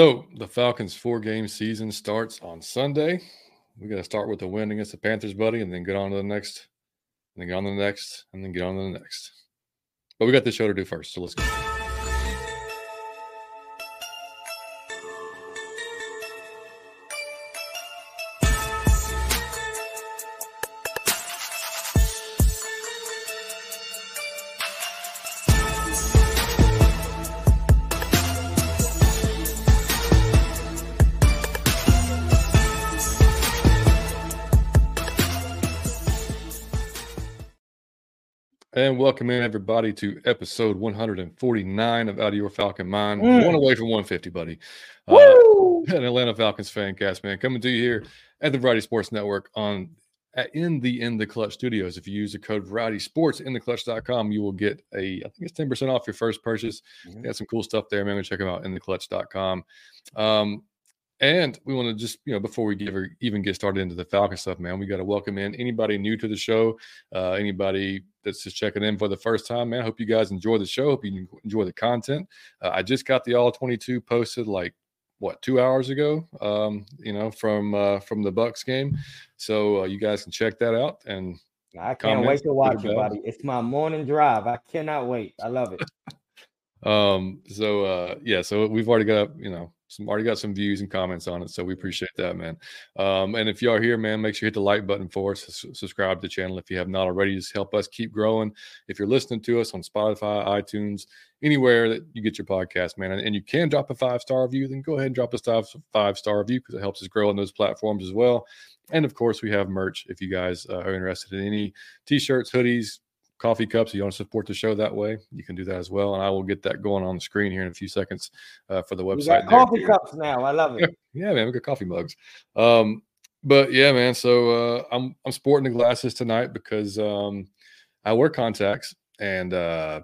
So the Falcons' four-game season starts on Sunday. We got to start with a win against the Panthers, buddy, and then get on to the next, and then get on to the next, and then get on to the next. But we got this show to do first, so let's go. Welcome in everybody to episode 149 of Out of Your Falcon Mind. Mm. One away from 150, buddy. Uh, Woo! an Atlanta Falcons fan cast, man. Coming to you here at the Variety Sports Network on at, in the In the Clutch Studios. If you use the code Variety Sports in the clutch.com, you will get a I think it's 10% off your first purchase. Mhm. Got some cool stuff there, man. Go check them out in the clutch.com. Um, and we want to just, you know, before we give, or even get started into the Falcon stuff, man, we got to welcome in anybody new to the show, uh, anybody that's just checking in for the first time, man. Hope you guys enjoy the show. Hope you enjoy the content. Uh, I just got the all 22 posted like what two hours ago, um, you know, from uh, from the Bucs game. So uh, you guys can check that out. And I can't wait to watch it, buddy. It's my morning drive. I cannot wait. I love it. um, so uh, yeah, so we've already got you know some already got some views and comments on it. So we appreciate that, man. Um, and if you are here, man, make sure you hit the like button for us. Subscribe to the channel if you have not already. Just help us keep growing. If you're listening to us on Spotify, iTunes, anywhere that you get your podcast, man, and, and you can drop a five star review, then go ahead and drop us a five star review because it helps us grow on those platforms as well. And of course, we have merch if you guys uh, are interested in any t-shirts, hoodies, coffee cups. You want to support the show that way, you can do that as well. And I will get that going on the screen here in a few seconds uh, for the We website. got coffee cups now. I love it. Yeah, man, we got coffee mugs. Um, but yeah, man. So uh, I'm I'm sporting the glasses tonight because um, I wear contacts, and uh,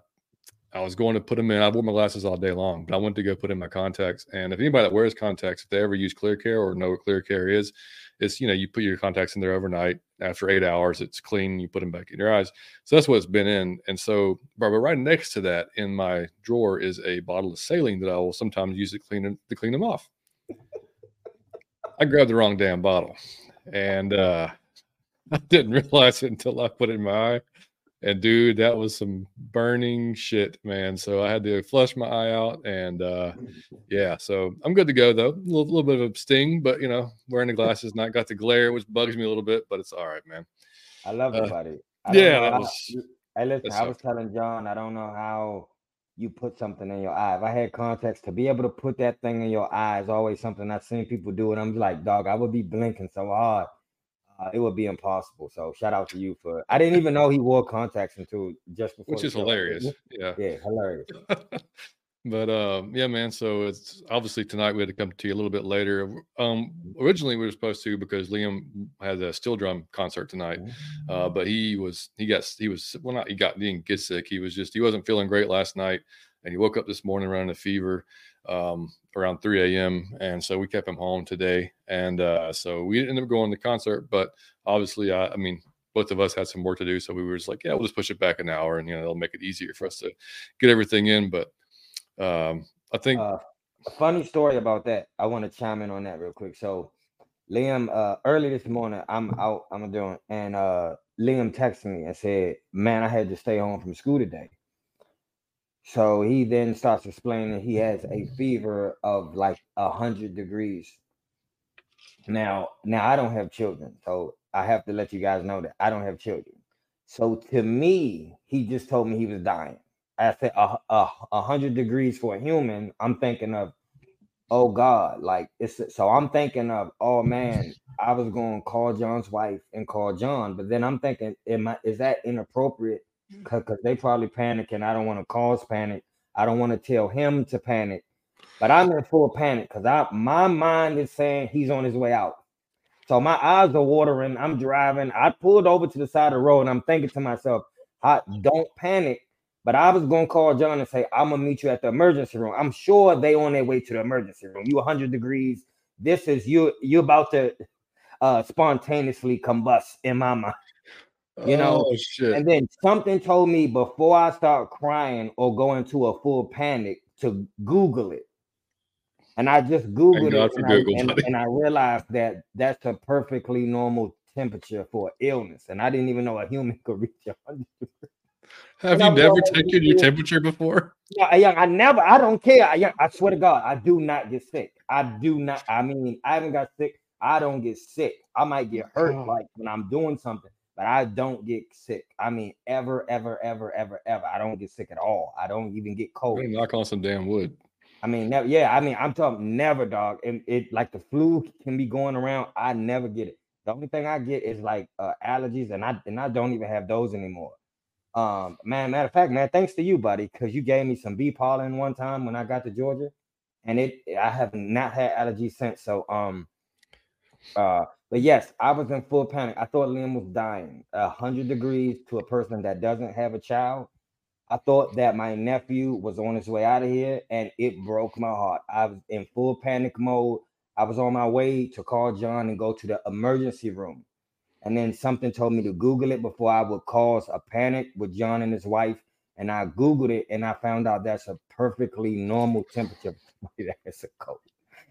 I was going to put them in. I wore my glasses all day long, but I went to go put in my contacts. And if anybody that wears contacts, if they ever use Clear Care or know what Clear Care is, it's you know you put your contacts in there overnight. After eight hours, it's clean. You put them back in your eyes. So that's what it's been in. And so, but right next to that in my drawer is a bottle of saline that I will sometimes use to clean to clean them off. I grabbed the wrong damn bottle, and uh, I didn't realize it until I put it in my eye. And dude, that was some burning shit, man. So I had to flush my eye out, and uh, yeah, so I'm good to go though. A little, little bit of a sting, but you know, wearing the glasses, not got the glare, which bugs me a little bit, but it's all right, man. I love Uh, it, buddy. I yeah, that was- Hey, listen, I was telling John, I don't know how you put something in your eye. If I had contacts to be able to put that thing in your eye is always something I've seen people do, and I'm like, dog, I would be blinking so hard. Uh, it would be impossible. So shout out to you for. I didn't even know he wore contacts until just before. Which is hilarious. Yeah. Yeah, hilarious. but um, yeah, man. So it's obviously tonight we had to come to you a little bit later. Um, originally we were supposed to because Liam had a steel drum concert tonight, uh, but he was he got he was well not he got he didn't get sick. He was just he wasn't feeling great last night, and he woke up this morning running a fever um, around 3 a.m. And so we kept him home today, and uh, so we ended up going to the concert. But obviously, I, I mean. Both of us had some work to do, so we were just like, "Yeah, we'll just push it back an hour, and you know, it'll make it easier for us to get everything in." But um, I think Uh, a funny story about that. I want to chime in on that real quick. So, Liam, uh, early this morning, I'm out, I'm doing, and uh, Liam texted me and said, "Man, I had to stay home from school today." So he then starts explaining he has a fever of like a hundred degrees. Now, now I don't have children, so I have to let you guys know that I don't have children. So to me, he just told me he was dying. I said a, a, a hundred degrees for a human. I'm thinking of, oh God, like it's so I'm thinking of, oh man, I was going to call John's wife and call John, but then I'm thinking, am I, is that inappropriate? Because they probably panic, and I don't want to cause panic. I don't want to tell him to panic, but I'm in full panic because I my mind is saying he's on his way out. So my eyes are watering. I'm driving. I pulled over to the side of the road and I'm thinking to myself, I don't panic. But I was gonna call John and say, I'm gonna meet you at the emergency room. I'm sure they on their way to the emergency room. You 100 degrees. This is you. You're about to uh spontaneously combust in my mind. You know, oh. And then something told me before I start crying or go into a full panic to Google it. And I just googled it, and I, and, and I realized that that's a perfectly normal temperature for illness, and I didn't even know a human could reach 100 Have you never taken your temperature before? Yeah, I, I never. I don't care. I, I swear to God, I do not get sick. I do not. I mean, I haven't got sick. I don't get sick. I might get hurt oh. like when I'm doing something, but I don't get sick. I mean, ever, ever, ever, ever, ever. I don't get sick at all. I don't even get cold. Knock on some damn wood. I mean, never, yeah. I mean, I'm talking never, dog. And it like the flu can be going around. I never get it. The only thing I get is like uh, allergies, and I and I don't even have those anymore. Um, man, matter of fact, man, thanks to you, buddy, because you gave me some bee pollen one time when I got to Georgia, and it I have not had allergies since. So, um, uh, but yes, I was in full panic. I thought Liam was dying. A hundred degrees to a person that doesn't have a child. I thought that my nephew was on his way out of here, and it broke my heart. I was in full panic mode. I was on my way to call John and go to the emergency room. And then something told me to Google it before I would cause a panic with John and his wife. And I Googled it and I found out that's a perfectly normal temperature has a cold.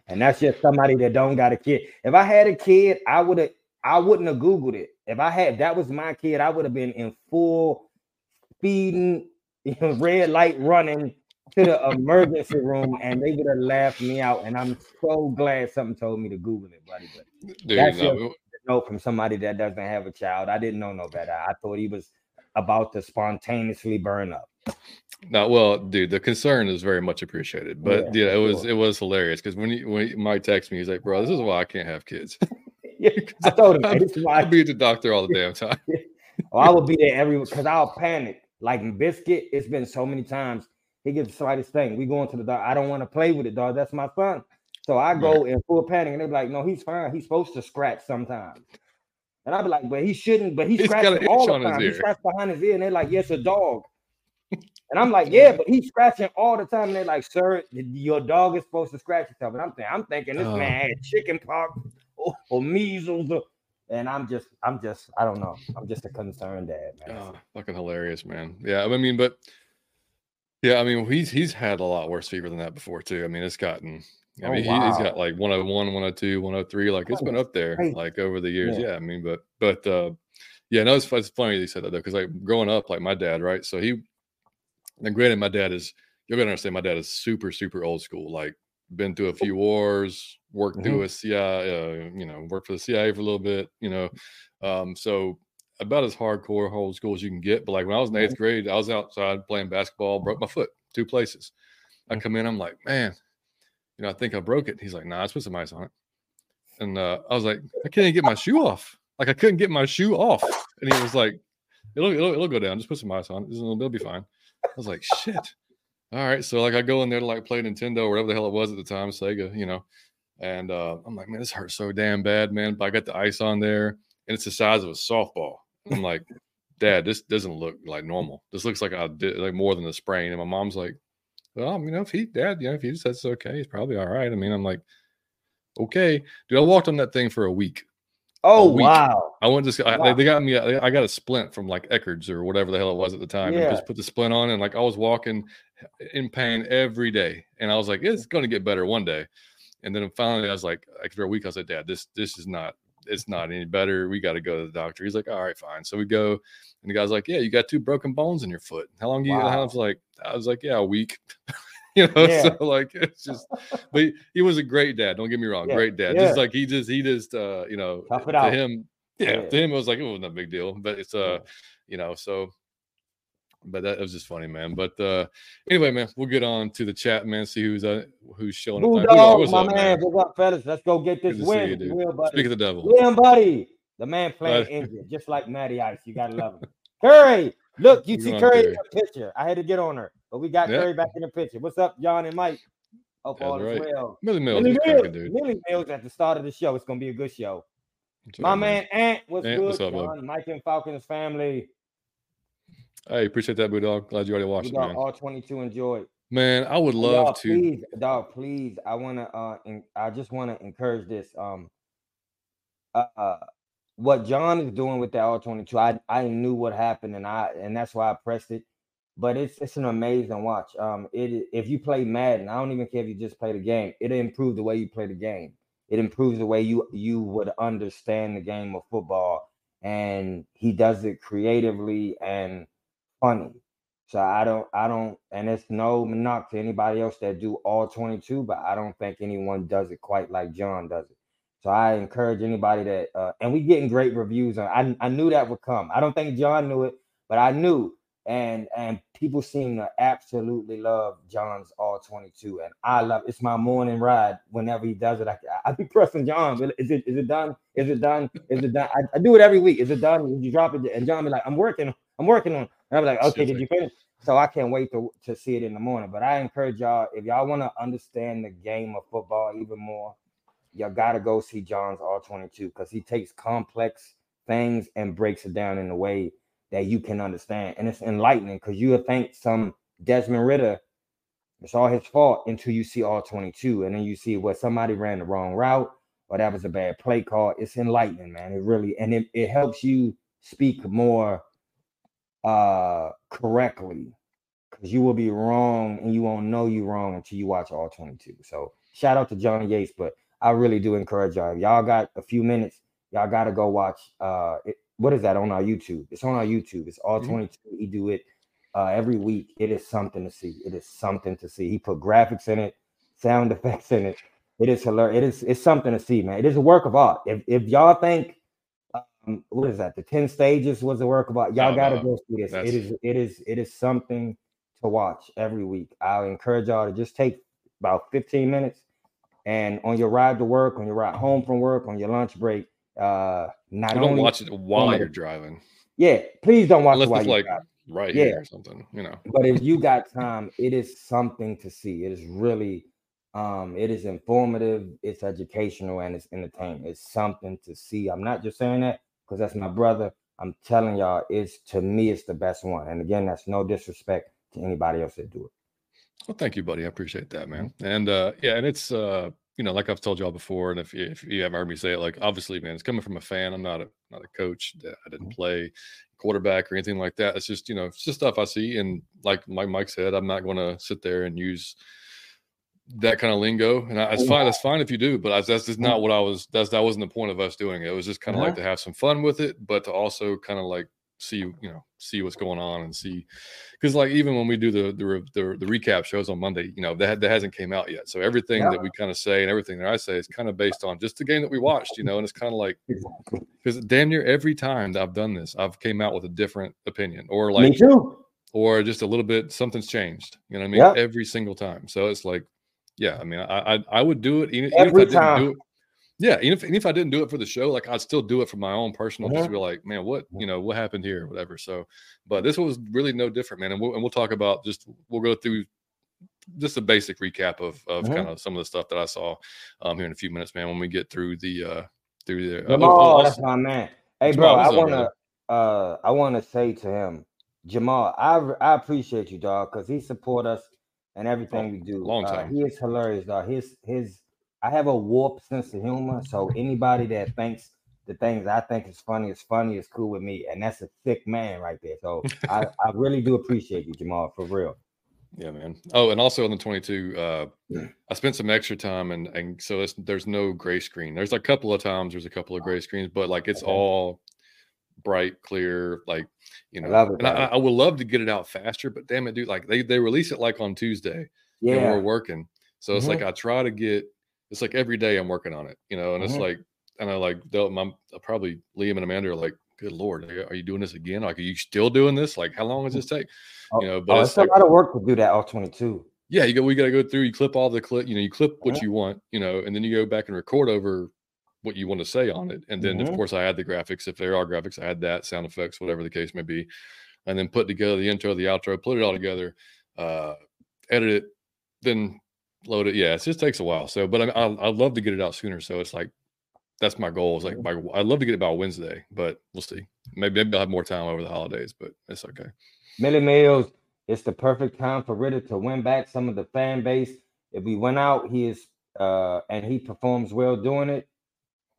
And that's just somebody that don't got a kid. If I had a kid, I would have I wouldn't have Googled it. If I had that was my kid, I would have been in full feeding, red light running to the emergency room and they would have laughed me out. And I'm so glad something told me to Google it, buddy. But Dude, that's no, a note from somebody that doesn't have a child. I didn't know no better. I thought he was about to spontaneously burn up. No, well, dude, the concern is very much appreciated. But yeah, yeah it was sure. it was hilarious because when he when he, Mike texted me, he's like, "Bro, this is why I can't have kids." yeah, I told him. I'll, why I'll be at the doctor all the damn time. well, oh, I will be there every because I'll panic. Like biscuit, it's been so many times he gets the slightest thing. We going to the dog. I don't want to play with it, dog. That's my son. So I go right. in full panic, and they're like, "No, he's fine. He's supposed to scratch sometimes." And I'd be like, "But he shouldn't." But he scratches all the time. He scratches behind his ear, and they're like, "Yes, a dog." And I'm like, "Yeah, but he's scratching all the time." And they're like, "Sir, your dog is supposed to scratch itself." And I'm thinking, I'm thinking this oh. man had chicken pox or, or measles and I'm just, I'm just, I don't know. I'm just a concerned dad, man. Oh, fucking hilarious, man. Yeah, I mean, but yeah, I mean, he's he's had a lot worse fever than that before too. I mean, it's gotten. I oh, mean, wow. he, has got like 101, 102, 103. Like it's been up there like over the years. Yeah, yeah I mean, but but uh yeah, no, it's, it's funny you said that though, because like growing up, like my dad, right? So he, and granted, my dad is you're gonna understand. My dad is super super old school. Like been through a few wars, worked mm-hmm. through a CIA, uh, you know, worked for the CIA for a little bit, you know. Um, so about as hardcore old school as you can get. But like when I was in eighth grade, I was outside playing basketball, broke my foot two places. I mm. come in, I'm like, man, you know, I think I broke it. He's like, nah, I put some ice on it. And uh, I was like, I can't even get my shoe off. Like I couldn't get my shoe off. And he was like, it'll, it'll, it'll go down. Just put some ice on it. It'll, be fine. I was like, shit. All right. So like I go in there to like play Nintendo or whatever the hell it was at the time, Sega, you know. And uh, I'm like, man, this hurts so damn bad, man. But I got the ice on there and it's the size of a softball. I'm like, Dad, this doesn't look like normal. This looks like I did like more than a sprain. And my mom's like, Well, you know, if he dad, you know, if he says it's okay, he's probably all right. I mean, I'm like, okay. Dude, I walked on that thing for a week. Oh a week. wow! I went to wow. I, they got me. I got a splint from like Eckerd's or whatever the hell it was at the time. Yeah. And just put the splint on, and like I was walking in pain every day, and I was like, it's going to get better one day. And then finally, I was like, after a week, I said, Dad, this this is not it's not any better. We got to go to the doctor. He's like, all right, fine. So we go, and the guy's like, yeah, you got two broken bones in your foot. How long do you? Wow. I was like, I was like, yeah, a week. you know, yeah. so like it's just, but he, he, was a great dad. Don't get me wrong, yeah. great dad. Yeah. Just like he just, he just, uh, you know, Tough it to out. him, yeah, to him it was like it wasn't a big deal, but it's uh, you know, so but that was just funny, man. But uh anyway, man, we'll get on to the chat, man. See who's uh who's showing Blue up. Dog, what's my up, man. man. What's up, fellas? Let's go get this win. You, Will, buddy. Speak of the devil. William, buddy. The man playing injured, just like Matty Ice. You gotta love him. Curry, look, you, see Curry, in the picture. I had to get on her, but we got yep. Curry back in the picture. What's up, John and Mike? Hope all right. is well. Millie Mills, Millie Mills, dude. Millie Mills at the start of the show. It's gonna be a good show. My man Ant, what's Ant, good? What's up, John, Mike and Falcons family. Hey, appreciate that, Dog. Glad you already watched it, man. All 22 enjoyed. Man, I would love dog, to. Please, dog, please. I want to. Uh, in, I just want to encourage this. Um, uh, uh, what John is doing with the all 22, I I knew what happened, and I and that's why I pressed it. but it's it's an amazing watch. Um, it if you play Madden, I don't even care if you just play the game. It improves the way you play the game. It improves the way you you would understand the game of football, and he does it creatively and funny. So I don't, I don't, and it's no knock to anybody else that do all 22, but I don't think anyone does it quite like John does it. So I encourage anybody that, uh, and we getting great reviews on. I I knew that would come. I don't think John knew it, but I knew and and people seem to absolutely love John's all 22 and I love it's my morning ride whenever he does it I, I be pressing John is it is it done is it done is it done I, I do it every week is it done you drop it and John be like I'm working I'm working on and I'm like okay did you finish so I can't wait to, to see it in the morning but I encourage y'all if y'all want to understand the game of football even more y'all gotta go see John's all 22 because he takes complex things and breaks it down in a way that you can understand. And it's enlightening because you would think some Desmond Ridder, it's all his fault until you see all 22. And then you see what somebody ran the wrong route or that was a bad play call. It's enlightening, man. It really and it, it helps you speak more uh correctly because you will be wrong and you won't know you wrong until you watch all 22. So shout out to Johnny Yates, but I really do encourage y'all. If y'all got a few minutes, y'all got to go watch uh it, what is that on our YouTube? It's on our YouTube. It's all mm-hmm. 22. He do it uh, every week. It is something to see. It is something to see. He put graphics in it, sound effects in it. It is hilarious. It is it's something to see, man. It is a work of art. If if y'all think what is that? The 10 stages was a work about. Y'all gotta go see this. It is it is it is something to watch every week. I encourage y'all to just take about 15 minutes and on your ride to work, on your ride home from work, on your lunch break, uh, not don't only watch it while you're driving. Yeah, please don't watch Unless it while it's you're like driving. right Yeah. here or something, you know. But if you got time, it is something to see. It is really um it is informative, it's educational, and it's entertainment. It's something to see. I'm not just saying that because that's my brother. I'm telling y'all, it's to me, it's the best one. And again, that's no disrespect to anybody else that do it. Well, thank you, buddy. I appreciate that, man. And uh yeah, and it's uh you know, like I've told y'all before, and if you, if you haven't heard me say it, like obviously, man, it's coming from a fan. I'm not a not a coach. I didn't Mhm. play quarterback or anything like that. It's just you know, it's just stuff I see, and like Mike Mike said, I'm not going to sit there and use that kind of lingo. And that's fine. That's fine if you do, but I, that's just not what I was. That's that wasn't the point of us doing it. It was just kind of like Uh-huh. to have some fun with it, but to also kind of like see you know see what's going on and see because like even when we do the, the the the recap shows on Monday, you know that that hasn't came out yet. So everything Yeah. that we kind of say and everything that I say is kind of based on just the game that we watched, you know. And it's kind of like because damn near every time that I've done this, I've came out with a different opinion or Me like too. or just a little bit something's changed. You know what I mean? Yep. Every single time. So it's like, yeah, I mean, I I, I would do it even, even if I didn't time. do it. Yeah, even if, even if I didn't do it for the show, like I'd still do it for my own personal, just to be like, man, what you know, what happened here, whatever. So, but this was really no different, man. And we'll and we'll talk about just we'll go through just a basic recap of of Mhm. kind of some of the stuff that I saw um here in a few minutes, man. When we get through the uh through the uh, Jamal, oh, that's my man. Hey, Jamal, bro, I wanna uh I wanna say to him, Jamal, I I appreciate you, dog, because he support us and everything we do. long Uh, time. he is hilarious, dog. His his I have a warped sense of humor, so anybody that thinks the things I think is funny is funny is cool with me, and that's a thick man right there. So I, I really do appreciate you, Jamal, for real. Yeah, man. Oh, and also on the 22, uh, Yeah. I spent some extra time and and so it's, there's no gray screen. There's a couple of times there's a couple of gray screens, but like it's Okay. all bright, clear, like you I know. love it, and I. I would love to get it out faster, but damn it, dude, like they they release it like on Tuesday and Yeah, we're working. So it's like Mhm. I try to get it's like every day I'm working on it, you know, and it's Mhm. like and I like they'll my probably Liam and Amanda are like, good lord, are you doing this again? Like, are you still doing this? Like, how long does this take? Oh, You know, but oh, it's it's a lot of work to do that all 22. yeah, you go. We got to go through. You clip all the clip. You know, you clip what Uh-huh. you want. You know, and then you go back and record over what you want to say on it. And then, of Mhm. course, I add the graphics if there are graphics. I add that sound effects, whatever the case may be, and then put together the intro, the outro, put it all together, uh, edit it, then load it. Yeah, it just takes a while. So, but I, I I'd love to get it out sooner. So it's like that's my goal. Is like my I'd love to get it by Wednesday, but we'll see. Maybe maybe I'll have more time over the holidays, but it's okay. Millie Mills, it's the perfect time for Ridder to win back some of the fan base. If we went out, he is uh and he performs well doing it.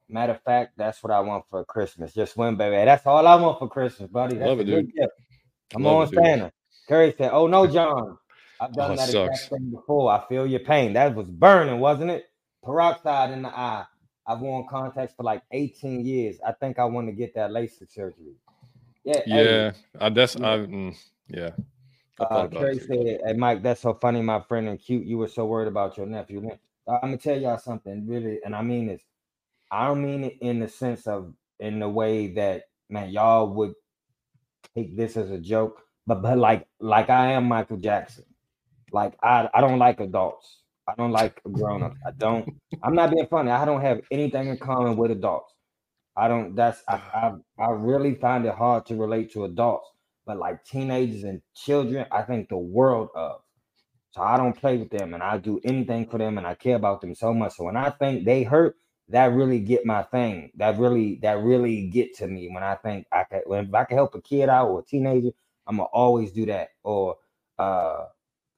Matter of fact, that's what I want for Christmas. Just win, baby. That's all I want for Christmas, buddy. That's Love it, dude. gift. Come Love on. Santa. Curry said, "Oh no, John, I've done Oh, that exact thing before. I feel your pain. That was burning, wasn't it? Peroxide in the eye. I've worn contacts for like 18 years. I think I want to get that LASIK surgery. Yeah, hey, Yeah, I that's Yeah. I mm, yeah. I Uh, thought about Trey it. said, "Hey Mike, that's so funny, my friend and cute. You were so worried about your nephew. Uh, I'm gonna tell y'all something, really, and I mean this. I don't mean it in the sense of in the way that man, y'all would take this as a joke, but but like like I am Michael Jackson. Like I I don't like adults. I don't like grown ups. I don't. I'm not being funny. I don't have anything in common with adults. I don't. That's I, I. I really find it hard to relate to adults, but like teenagers and children, I think the world of. So I don't play with them, and I do anything for them, and I care about them so much. So when I think they hurt, that really get my thing. That really, that really get to me when I think I can. When if I can help a kid out or a teenager, I'm gonna always do that. Or uh,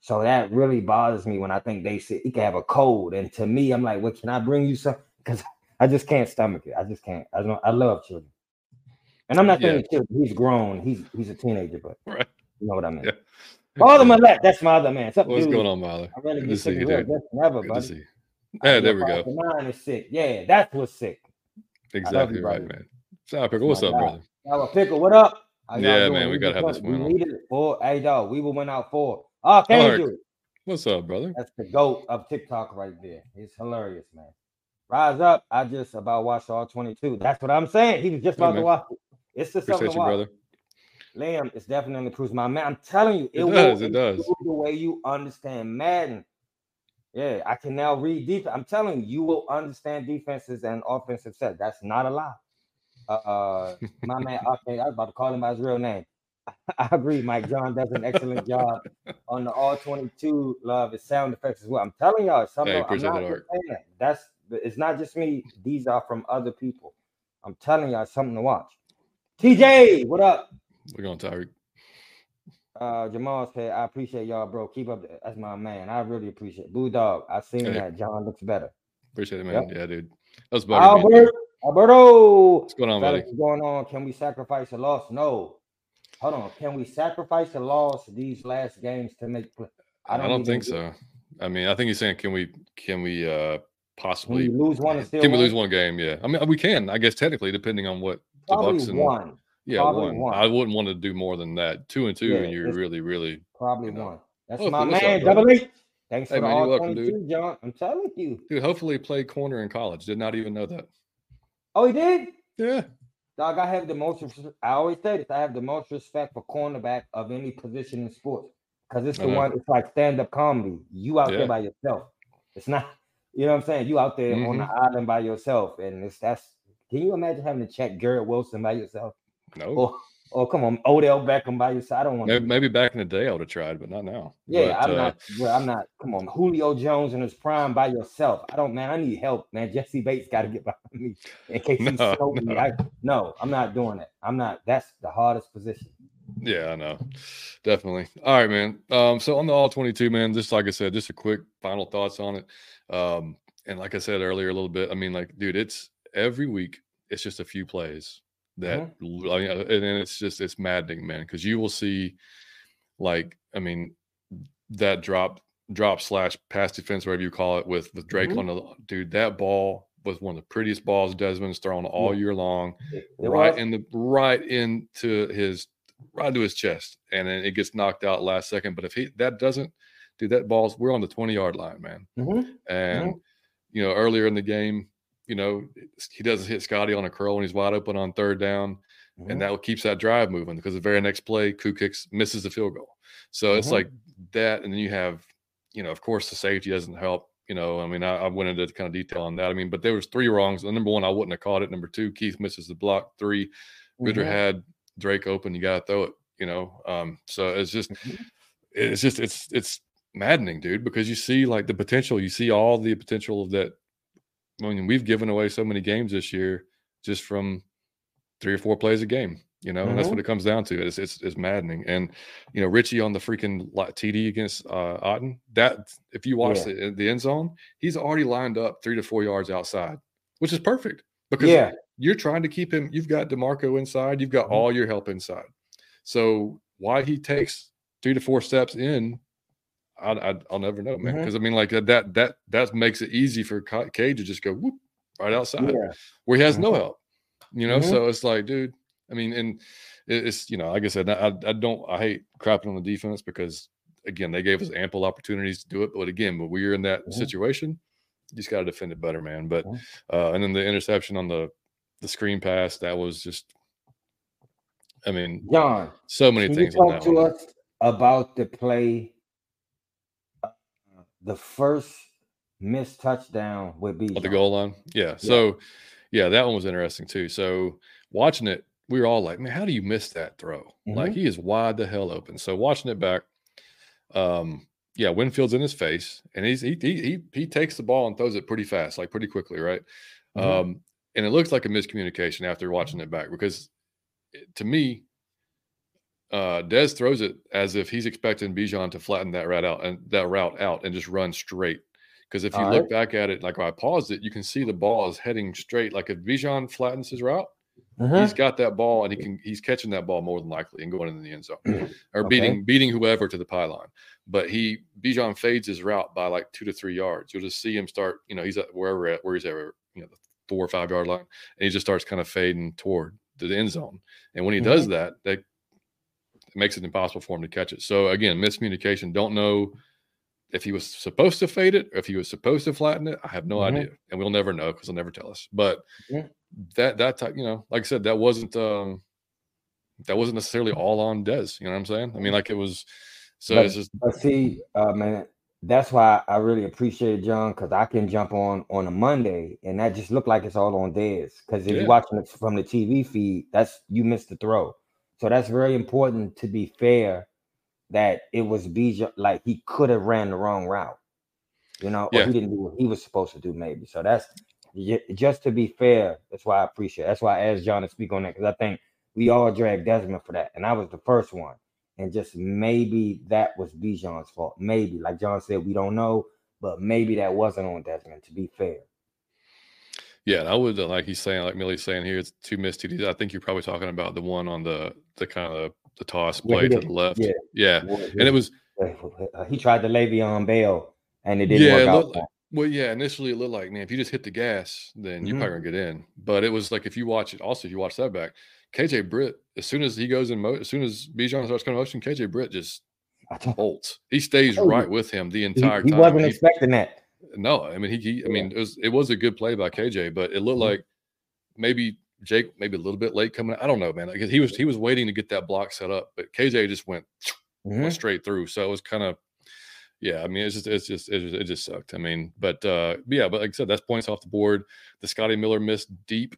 so that really bothers me when I think they say he can have a cold, and to me, I'm like, well, can I bring you some? Because I just can't stomach it. I just can't. I don't. I love children, and I'm not Yeah. saying children. He's grown. He's he's a teenager, but Right. you know what I mean. Yeah. Father Millette, that's my other man. Something What's going on, Miley? I really Good to see you, dude. That's never, Good to buddy. See you. I- Yeah, there we go. Mine is sick. Yeah, that's what's sick. Exactly right, man. Sour pickle, what's up, brother? Our pickle, what up? How y'all Yeah, doing? man, we gotta have this one. We on. needed it. for hey, dog, we will win out for. Oh, Alright. you? What's up, brother? That's the goat of TikTok right there. It's hilarious, man. Rise up. I just about watched all 22. That's what I'm saying. He was just Hey, about to man. watch it. It's just something Appreciate to you, brother. Liam, it's definitely proves my man. I'm telling you, It will does, it does. The way you understand Madden. Yeah, I can now read defense. I'm telling you, you will understand defenses and offensive set. That's not a lie. Uh, uh my man, okay, I was about to call him by his real name. I agree, Mike John does an excellent job on the all 22 love his sound effects as well. I'm telling y'all, something Hey, I'm not that, just Art. saying that. That's it's not just me, these are from other people. I'm telling y'all something to watch. TJ, what up? We're going, to Tyreek. Uh, Jamal said, I appreciate y'all, bro. Keep up. the- That's my man. I really appreciate it. Bulldog. I seen Hey. that. John looks better. Appreciate it, Yep. man. Yeah, dude. That was better. Albert, Alberto. What's going on, buddy? What's going on? Can we sacrifice a loss? No. Hold on. Can we sacrifice a loss these last games to make? pl- I don't, even think get- so. I mean, I think he's saying, can we, can we, uh, Can possibly we lose one and still can we lose one game? Yeah, I mean, we can. I guess technically, depending on what the Probably Bucs and one. Yeah, one. one. I wouldn't want to do more than that. Two and two, Yeah, and you're really, really Probably you know. one. That's Hopefully, my man. Double H. Thanks Hey, for man, all welcome, dude. John. I'm telling you. dude. Hopefully, played corner in college. Did not even know that. Oh, he did. Yeah, Dog, I have the most. I always say this. I have the most respect for cornerback of any position in sports because it's the one. It's like stand up comedy. You out Yeah. there by yourself. It's not. You know what I'm saying? You out there on the Mm-hmm. island by yourself, and it's that's. Can you imagine having to check Garrett Wilson by yourself? No. Or, or come on, Odell Beckham by your side. I don't want maybe, to. maybe back in the day I would have tried, but not now. Yeah, But, I'm uh, not. Well, I'm not. Come on, Julio Jones in his prime by yourself. I don't, man. I need help, man. Jessie Bates got to get behind me in case he No, me. no. I, no, I'm not doing it. I'm not. That's the hardest position. Yeah, I know. Definitely. All right, man. Um, so on the all 22, man, just like I said, just a quick final thoughts on it. Um, and like I said earlier a little bit, I mean, like, dude, it's every week, it's just a few plays that Mm-hmm. l- I mean, and then it's just it's maddening, man, because you will see like, I mean, that drop drop slash pass defense, whatever you call it, with with Drake Mhm. on the dude, that ball was one of the prettiest balls Desmond's thrown all year long It- right was. in the right into his right to his chest, and then it gets knocked out last second. But if he that doesn't do that, balls we're on the twenty yard line, man. Mhm. And you know earlier in the game, you know he doesn't hit Scotty on a curl when he's wide open on third down, Mhm. and that keeps that drive moving because the very next play, Koo kicks misses the field goal. So it's Mhm. like that, and then you have, you know, of course the safety doesn't help. You know, I mean, I, I went into kind of detail on that. I mean, but there was three wrongs. Number one, I wouldn't have caught it. Number two, Keith misses the block. Three, Ridder Mhm. had Drake open. You got to throw it. You know, um, so it's just, Mhm. it's just, it's, it's maddening, dude, because you see like the potential. You see all the potential of that. I mean, we've given away so many games this year just from three or four plays a game. You know, and that's Mhm. what it comes down to. It's, it's it's maddening. And you know, Richie on the freaking TD against uh, Otton. That if you watch Yeah. the, the end zone, he's already lined up three to four yards outside, which is perfect because Yeah. you're trying to keep him. You've got Demarco inside. You've got Mhm. all your help inside. So why he takes three to four steps in, I, I will never know, man. Because Mhm. I mean, like that that that makes it easy for Ca- Cade to just go whoop right outside Yeah. where he has no Mhm. help. You know, Mhm. so it's like, dude. I mean, and it's you know, like I said, I I don't I hate crapping on the defense because again they gave us ample opportunities to do it, but again, when we're in that Mhm. situation, you just got to defend it better, man. But Mhm. uh, and then the interception on the the screen pass that was just, I mean, John, so many things talk to us about the play, the first missed touchdown with B. At the goal line. Yeah. So yeah, that one was interesting too. So watching it, we were all like, man, how do you miss that throw? Like Mhm. he is wide the hell open. So watching it back, um, yeah, Winfield's in his face and he's he he he, he takes the ball and throws it pretty fast, like pretty quickly, right? Mhm. Um, and it looks like a miscommunication after watching it back because to me, uh, Dez throws it as if he's expecting Bijan to flatten that route out and that route out and just run straight. Because if you All look right. back at it, like I paused it, you can see the ball is heading straight. Like if Bijan flattens his route, Mhm. he's got that ball and he can he's catching that ball more than likely and going into the end zone or Okay. beating beating whoever to the pylon. But he Bijan fades his route by like two to three yards. You'll just see him start. You know, he's at wherever at where he's at, you know, the four or five yard line, and he just starts kind of fading toward the end zone. And when he does that, that it makes it impossible for him to catch it. So again, miscommunication. Don't know if he was supposed to fade it or if he was supposed to flatten it. I have no Mhm. idea, and we'll never know because they'll never tell us. But Yeah. that that type, you know, like I said, that wasn't um that wasn't necessarily all on Dez. You know what I'm saying? I mean, like it was. So But- it's just But see, uh, man, that's why I really appreciate John because I can jump on on a Monday and that just looked like it's all on Dez. Because if Yeah. you're watching it from the TV feed, that's you missed the throw. So that's very important to be fair that it was Bijan like he could have ran the wrong route, you know, or he didn't do what he was supposed to do, maybe. So that's just to be fair. That's why I appreciate. That's why I asked John to speak on that because I think we all dragged Desmond for that, and I was the first one and just maybe that was Bijan's fault. Maybe, like John said, we don't know, but maybe that wasn't on Desmond. To be fair, yeah. And I would like he's saying, like Millie's saying here, it's two missed TDs. I think you're probably talking about the one on the the kind of the toss Yeah, play to the left. Yeah. yeah. And it was he tried to Le'Veon Bell, and it didn't yeah, work out. like- well, yeah. Initially, it looked like man, if you just hit the gas, then you're Mhm. probably gonna get in. But it was like if you watch it, also if you watch that back, KJ Britt, as soon as he goes in, mo- as soon as Bijan starts coming in motion, KJ Britt just bolts. He stays right with him the he, entire he time. wasn't He- expecting that. No, I mean he. he I mean it was it was a good play by KJ, but it looked Mhm. like maybe Jake maybe a little bit late coming. I don't know, man. Like he was he was waiting to get that block set up, but KJ just went Mhm. went straight through. So it was kind of yeah. I mean it's just it's just it just, it just sucked. I mean, but uh yeah, but like I said, that's points off the board. The Scotty Miller missed deep.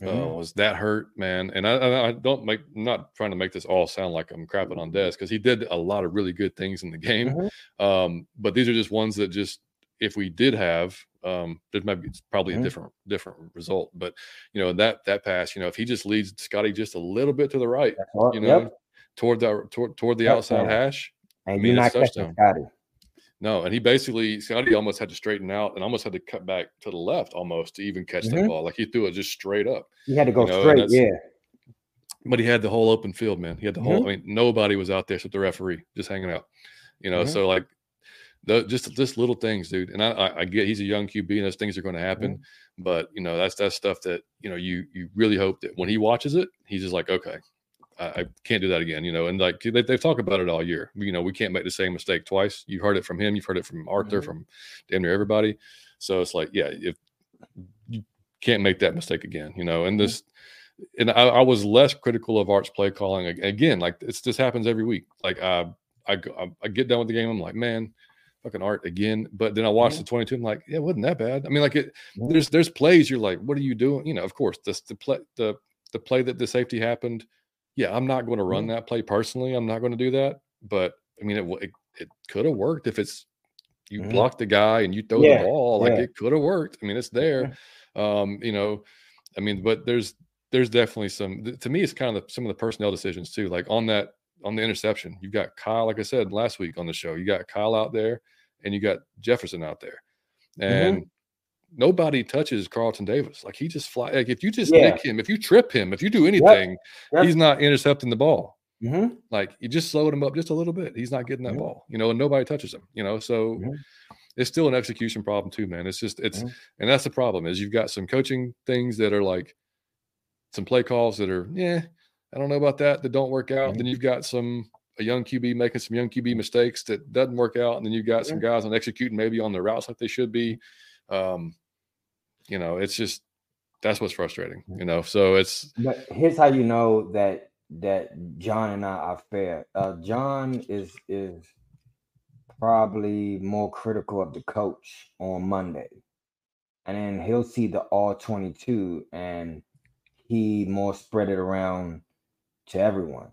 Uh, Mhm. was that hurt, man? And I, I, don't make I'm not trying to make this all sound like I'm crapping on Des because he did a lot of really good things in the game. Mhm. Um, but these are just ones that just if we did have, um, there might be it's probably Mhm. a different different result. But you know that that pass, you know, if he just leads Scotty just a little bit to the right, you know, yep. toward that toward, toward the Touchdown. outside hash. And I mean, you're not touchdown. Scotty. No, and he basically Scotty almost had to straighten out and almost had to cut back to the left almost to even catch that Mhm. ball. Like he threw it just straight up. He had to go You know, straight. Yeah. But he had the whole open field, man. He had the whole. Mhm. I mean, nobody was out there except the referee, just hanging out. You know, Mhm. so like, the just just little things, dude. And I, I, get he's a young QB, and those things are going to happen. Mm-hmm. But you know, that's that's stuff that you know you you really hope that when he watches it, he's just like, okay, I, I can't do that again. You know, and like they, they've talked about it all year. You know, we can't make the same mistake twice. You've heard it from him. You've heard it from Arthur, Mhm. from damn near everybody. So it's like, yeah, if you can't make that mistake again, you know, and this and I, I was less critical of Art's play calling again. Like it's this happens every week. Like I, I- I get done with the game. I'm like, man, fucking Art again. But then I watched Mhm. the 22. I'm like, yeah, it wasn't that bad. I mean, like it. Mhm. There's there's plays you're like, what are you doing? You know, of course, this the play the the play that the safety happened. Yeah, I'm not going to run Mhm. that play personally. I'm not going to do that. But I mean, it it, it could have worked if it's you Mhm. block the guy and you throw Yeah, the ball. Like yeah. it could have worked. I mean, it's there. Um, you know, I mean, but there's there's definitely some to me it's kind of the, some of the personnel decisions too. Like on that on the interception, you've got Kyle, like I said last week on the show, you got Kyle out there and you got Jefferson out there. And nobody touches Carlton Davis. Like he just fly like if you just Yeah. nick him, if you trip him, if you do anything, Yep. he's not intercepting the ball. Mm-hmm. Like you just slowed him up just a little bit. He's not getting that Mhm. ball, you know, and nobody touches him, you know. So Mhm. it's still an execution problem too, man. It's just it's Mhm. and that's the problem is you've got some coaching things that are like some play calls that are yeah, I don't know about that that don't work out. Then you've got some a young QB making some young QB mistakes that doesn't work out, and then you've got some guys on executing maybe on their routes like they should be. Um, you know, it's just that's what's frustrating, you know. So it's But here's how you know that that John and I are fair. Uh, John is is probably more critical of the coach on Monday, and then he'll see the all twenty two, and he more spread it around to everyone.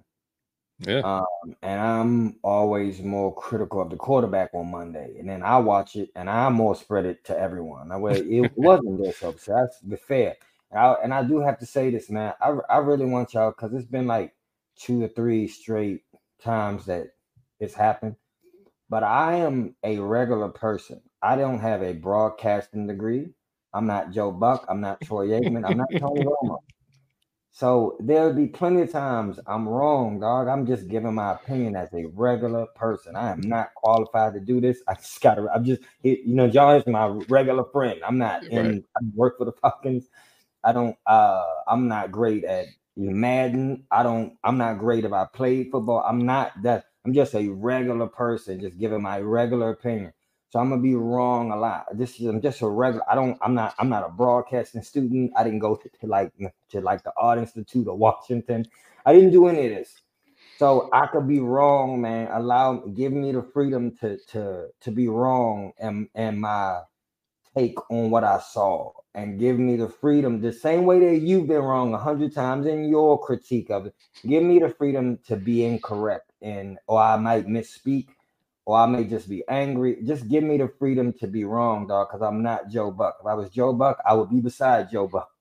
yeah, Um, and I'm always more critical of the quarterback on Monday, and then I watch it and I more spread it to everyone. That way, it wasn't this so that's the fair. And I, and I do have to say this, man. I I really want y'all because it's been like two or three straight times that it's happened. But I am a regular person. I don't have a broadcasting degree. I'm not Joe Buck. I'm not Troy Aikman. I'm not Tony Romo. So there'll be plenty of times I'm wrong, dog. I'm just giving my opinion as a regular person. I am not qualified to do this. I just gotta. I'm just, you know, John is my regular friend. I'm not in. Right. I work for the Falcons. I don't. uh I'm not great at Madden. I don't. I'm not great if I played football. I'm not that. I'm just a regular person, just giving my regular opinion. So I'm gonna be wrong a lot. This is I'm just a regular. I don't. I'm not. I'm not a broadcasting student. I didn't go to, to like to like the Art Institute of Washington. I didn't do any of this. So I could be wrong, man. Allow give me the freedom to to to be wrong and and my take on what I saw and give me the freedom the same way that you've been wrong a hundred times in your critique of it. Give me the freedom to be incorrect and or I might misspeak or I may just be angry. Just give me the freedom to be wrong, dog, because I'm not Joe Buck. If I was Joe Buck, I would be beside Joe Buck.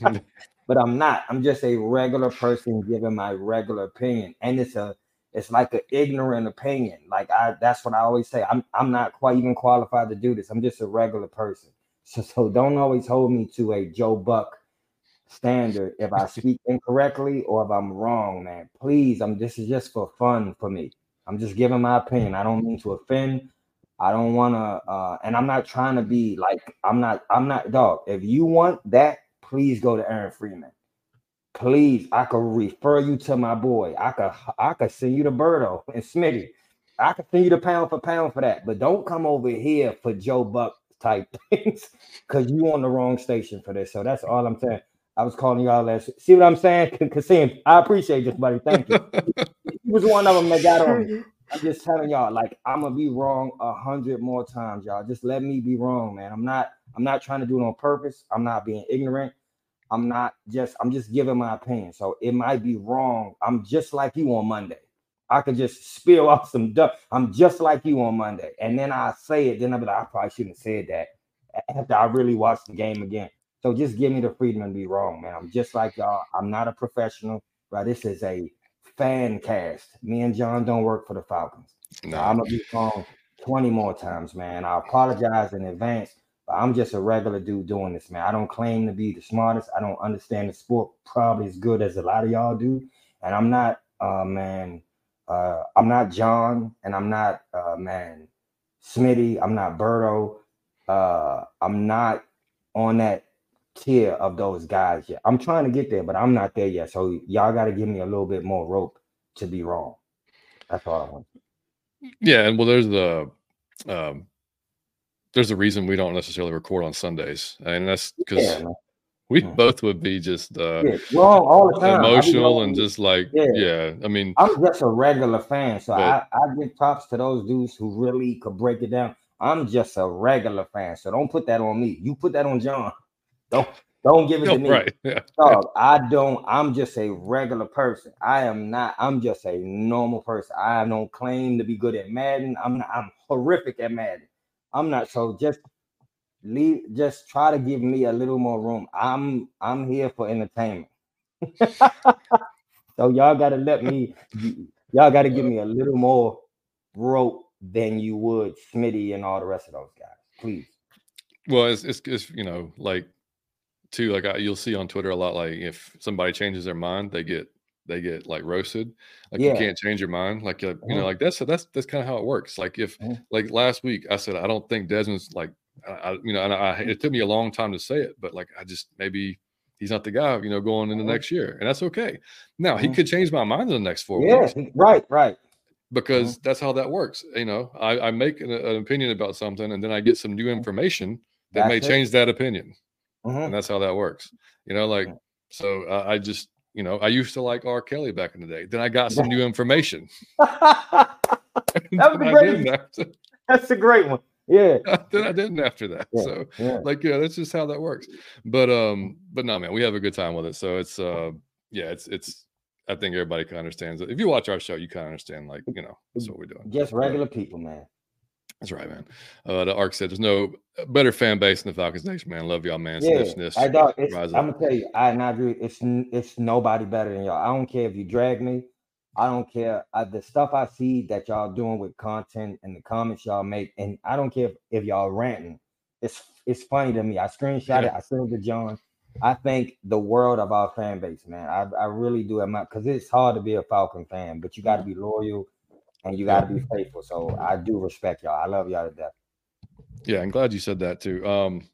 but I'm not. I'm just a regular person giving my regular opinion. And it's a it's like an ignorant opinion. Like I that's what I always say. I'm I'm not quite even qualified to do this. I'm just a regular person. So so don't always hold me to a Joe Buck standard if I speak incorrectly or if I'm wrong, man. Please, I'm this is just for fun for me. I'm just giving my opinion. I don't mean to offend. I don't want to, uh, and I'm not trying to be like I'm not. I'm not dog. If you want that, please go to Aaron Freeman. Please, I could refer you to my boy. I could, I could send you to Birdo and Smitty. I could send you the pound for pound for that. But don't come over here for Joe Buck type things because you on the wrong station for this. So that's all I'm saying. I was calling y'all last. See what I'm saying? Kasim, I appreciate this, buddy. Thank you. he was one of them that got on. I'm just telling y'all, like I'm gonna be wrong a hundred more times, y'all. Just let me be wrong, man. I'm not. I'm not trying to do it on purpose. I'm not being ignorant. I'm not just. I'm just giving my opinion. So it might be wrong. I'm just like you on Monday. I could just spill off some duck. I'm just like you on Monday, and then I say it. Then I'll be like, I probably shouldn't have said that after I really watched the game again. So just give me the freedom to be wrong, man. I'm just like y'all. I'm not a professional, but this is a fan cast. Me and John don't work for the Falcons. no, I'm gonna be wrong 20 more times, man. I apologize in advance, but I'm just a regular dude doing this, man. I don't claim to be the smartest. I don't understand the sport probably as good as a lot of y'all do. And I'm not, uh, man, uh, I'm not John, and I'm not, uh, man, Smitty. I'm not Berto. Uh, I'm not on that tier of those guys yet. I'm trying to get there, but I'm not there yet. So y'all got to give me a little bit more rope to be wrong. That's all I want. yeah, and well, there's the um, there's a reason we don't necessarily record on Sundays, and that's because Yeah, we Mm. both would be just uh, Yeah, wrong all the time. Emotional and just like Yeah. yeah. I mean, I'm just a regular fan, so I, I give props to those dudes who really could break it down. I'm just a regular fan, so don't put that on me. You put that on John. Don't don't give it no, to oh, me. right, yeah, Dog, I don't. I'm just a regular person. I am not. I'm just a normal person. I don't claim to be good at Madden. I'm not. I'm horrific at Madden. I'm not. So just leave. Just try to give me a little more room. I'm. I'm here for entertainment. so y'all got to let me. Y'all got to give me a little more rope than you would Smitty and all the rest of those guys, please. Well, it's, it's it's you know like too like I, you'll see on Twitter a lot like if somebody changes their mind, they get they get like roasted. Like Yeah. you can't change your mind. Like uh, you know, Mhm. like that's that's that's kind of how it works. Like if Mhm. like last week I said I don't think Desmond's like I, I you know and I it took me a long time to say it, but like I just maybe he's not the guy you know going into Mhm. next year, and that's okay. Now he could change my mind in the next four Yeah, weeks right, right. because that's how that works. You know, I, I make an, an opinion about something and then I get some new information that may Mm-hmm. It. change that opinion Mhm. and that's how that works. You know, like so uh, I just you know I used to like R. Kelly back in the day. Then I got some new information. That was Then a I great- after, That's a great one. Yeah. then I didn't after that. Yeah. So yeah. like yeah, that's just how that works. But um, but no man, we have a good time with it. So it's uh yeah, it's it's I think everybody kind of understands it. If you watch our show, you kind of understand like you know that's what we're doing. Just regular people, man. That's right, man. Uh, the Ark said there's no better fan base than the Falcons Nation, man. Love y'all, man. Yeah, sniff, I dog. I'm gonna tell you, I and I agree. It's it's nobody better than y'all. I don't care if you drag me. I don't care. I, the stuff I see that y'all doing with content and the comments y'all make, and I don't care if, if y'all ranting. It's it's funny to me. I screenshot it. I sent it to John. I think the world of our fan base, man. I, I really do admire because it's hard to be a Falcon fan, but you got to be loyal and you got to be faithful. So I do respect y'all. I love y'all to death. Yeah, I'm glad you said that too. Um,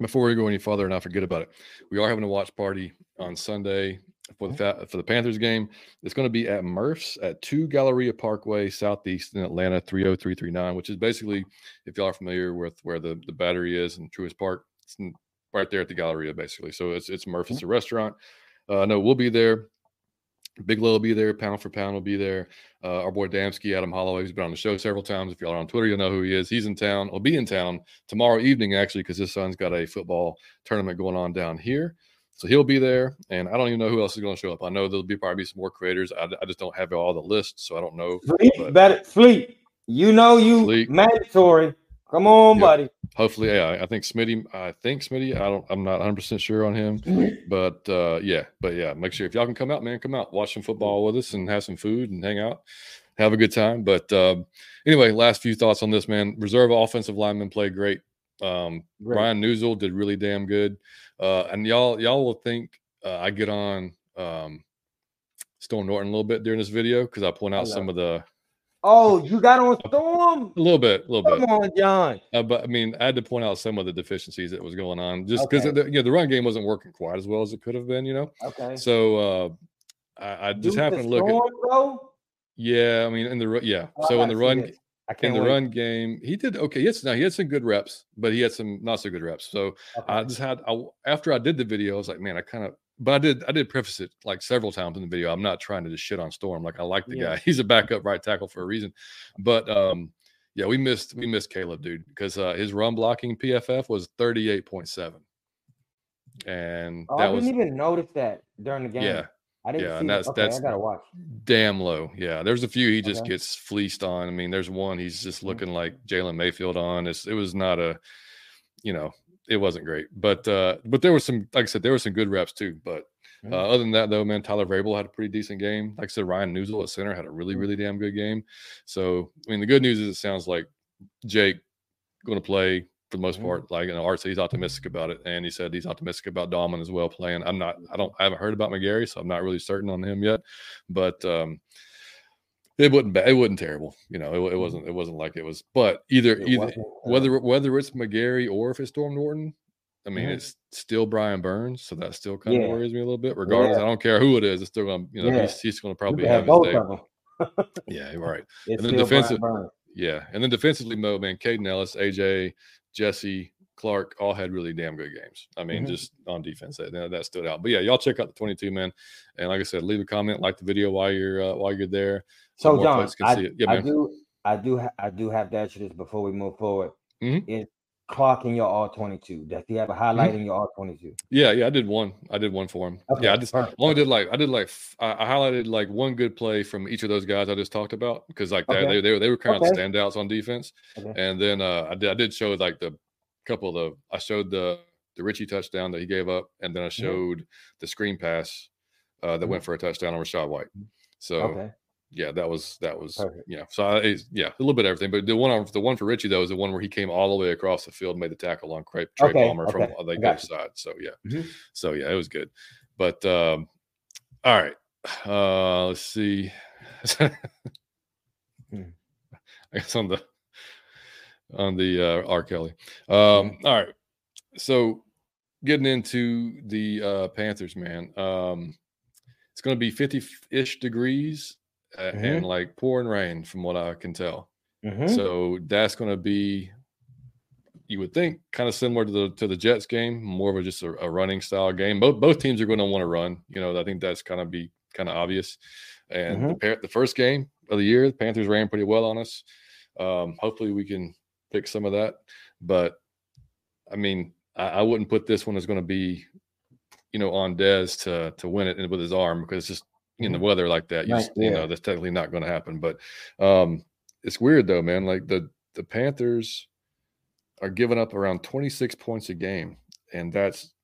before we go any further, and I forget about it, we are having a watch party on Sunday for the fa- for the Panthers game. It's going to be at Murph's at Two Galleria Parkway Southeast in Atlanta, three hundred three three nine. Which is basically, if y'all are familiar with where the the battery is in Truist Park, it's in- right there at the Galleria, basically. So it's it's Murph's, it's a restaurant. Uh, no, we'll be there. Big Low will be there. Pound for Pound will be there. Uh, our boy Damsky, Adam Holloway, who's been on the show several times. If y'all are on Twitter, you'll know who he is. He's in town. He'll be in town tomorrow evening, actually, because his son's got a football tournament going on down here. So he'll be there. And I don't even know who else is going to show up. I know there'll be probably some more creators. I, I just don't have all the lists, so I don't know. Fleet, But- better fleet. You know you Fleet. mandatory. Come on, Yep. buddy. Hopefully, yeah, I think Smitty, I think Smitty, I don't, I'm not 100 percent sure on him, but uh, yeah, but yeah, make sure if y'all can come out, man, come out, watch some football with us, and have some food and hang out, have a good time. But um, anyway, last few thoughts on this, man. Reserve offensive lineman play great. Um, Great. Ryan Neuzil did really damn good, uh, and y'all, y'all will think uh, I get on um, Storm Norton a little bit during this video because I point out love some of the Oh, you got on Storm? a little bit, a little bit. Come on, John. Uh, but I mean, I had to point out some of the deficiencies that was going on, just because Okay. the, you know, the run game wasn't working quite as well as it could have been. You know, Okay. so uh, I, I just the happened to look at. Bro? Yeah, I mean, in the yeah. Oh, so in the run this. I in can't the wait. run game, he did okay. Yes, now he had some good reps, but he had some not so good reps. So Okay. I just had I, after I did the video, I was like, man, I kind of. But I did I did preface it like several times in the video. I'm not trying to just shit on Storm. Like I like the Yeah. guy. He's a backup right tackle for a reason. But um, yeah, we missed we missed Kaleb, dude, because uh, his run blocking PFF was 38.7, and Oh, I didn't even notice that during the game. yeah, I didn't yeah, see and that's- okay, that's- I gotta watch. damn low. Yeah, there's a few he just Okay. gets fleeced on. I mean, there's one he's Mm. just looking like Jalen Mayfield on. It's, it was not a, you know, it wasn't great. But uh, but there was some, like I said, there were some good reps too. But uh, Mhm. other than that, though, man, Tyler Vrabel had a pretty decent game. Like I said, Ryan Neuzil at center had a really Mhm. really damn good game. So I mean, the good news is it sounds like Jake going to play for the most Mhm. part. Like you know, said he's optimistic about it, and he said he's optimistic about Dalman as well playing. I'm not. I don't. I haven't heard about McGary, so I'm not really certain on him yet. But um, it wasn't bad. It wasn't terrible. You know, it, it wasn't. It wasn't like it was. But either It either uh, whether whether it's McGary or if it's Storm Norton, I mean, Mhm. it's still Brian Burns, so that still kind of worries me a little bit. Regardless, I don't care who it is. It's still going. to You know, Yeah. he's, he's going to probably have both day. of them. Yeah, you're right. It's then still defensive- Yeah, and then defensively, Mo man, Kaden Elliss, AJ, Jessie, Clark all had really damn good games. I mean, Mhm. just on defense, that, that that stood out. But yeah, y'all check out the 22 man, and like I said, leave a comment, like the video while you're uh, while you're there. So John, I, see it. Yeah, I do, I do, ha- I do have to ask you this before we move forward. Mhm. Is Clark in your all twenty two? Does he have a highlight in your all twenty two? Yeah, yeah, I did one. I did one for him. yeah, I just I only did like I did like I, I highlighted like one good play from each of those guys I just talked about because like that Okay. they, they were they were kind of Okay. the standouts on defense. Okay. And then uh, I did I did show like the couple of the I showed the the Richie touchdown that he gave up, and then I showed the screen pass uh, that Mhm. went for a touchdown on Rachaad White. So Okay. Yeah, that was that was Perfect. yeah. So I, yeah, a little bit of everything. But the one on the one for Richie though is the one where he came all the way across the field, made the tackle on Trey, Trey Okay, Palmer from okay, uh, the other side. So yeah, Mhm. so yeah, it was good. But um, all right, Uh, let's see. Hmm. I guess on the on the uh, R. Kelly. Um, all right. So getting into the uh, Panthers, man. Um, it's going to be 50 ish degrees uh, Mhm. and like pouring rain from what I can tell. Mhm. So that's going to be, you would think, kind of similar to the to the Jets game, more of a just a, a running style game. Both both teams are going to want to run. You know, I think that's kind of be kind of obvious. And the, par- the first game of the year, the Panthers ran pretty well on us. Um, hopefully, we can pick some of that. But I mean, I, I wouldn't put this one as going to be, you know, on Dez to to win it with his arm because it's just in the Mhm. weather like that. You, Right, just, you yeah. know, that's technically not going to happen. But um, it's weird though, man. Like the the Panthers are giving up around 26 points a game, and that's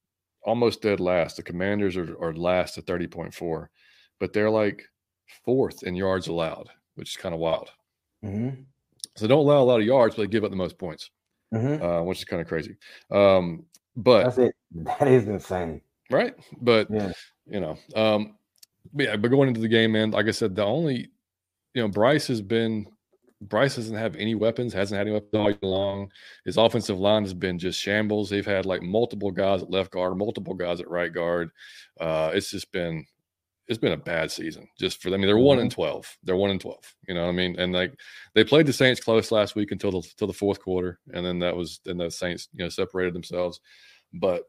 almost dead last. The Commanders are, are last at 30.4, but they're like fourth in yards allowed, which is kind of wild. Mhm. So don't allow a lot of yards, but they give up the most points, Mhm. uh, which is kind of crazy. Um, but That's it. That is insane. right, but Yeah. you know, um, but yeah, but going into the game, man, like I said, the only, you know, Bryce has been, Bryce doesn't have any weapons, hasn't had any weapons all year long. His offensive line has been just shambles. They've had like multiple guys at left guard, multiple guys at right guard. Uh, it's just been, it's been a bad season just for them. I mean, they're one and twelve. They're one and twelve. You know what I mean? And like they played the Saints close last week until the until the fourth quarter, and then that was then the Saints you know separated themselves. But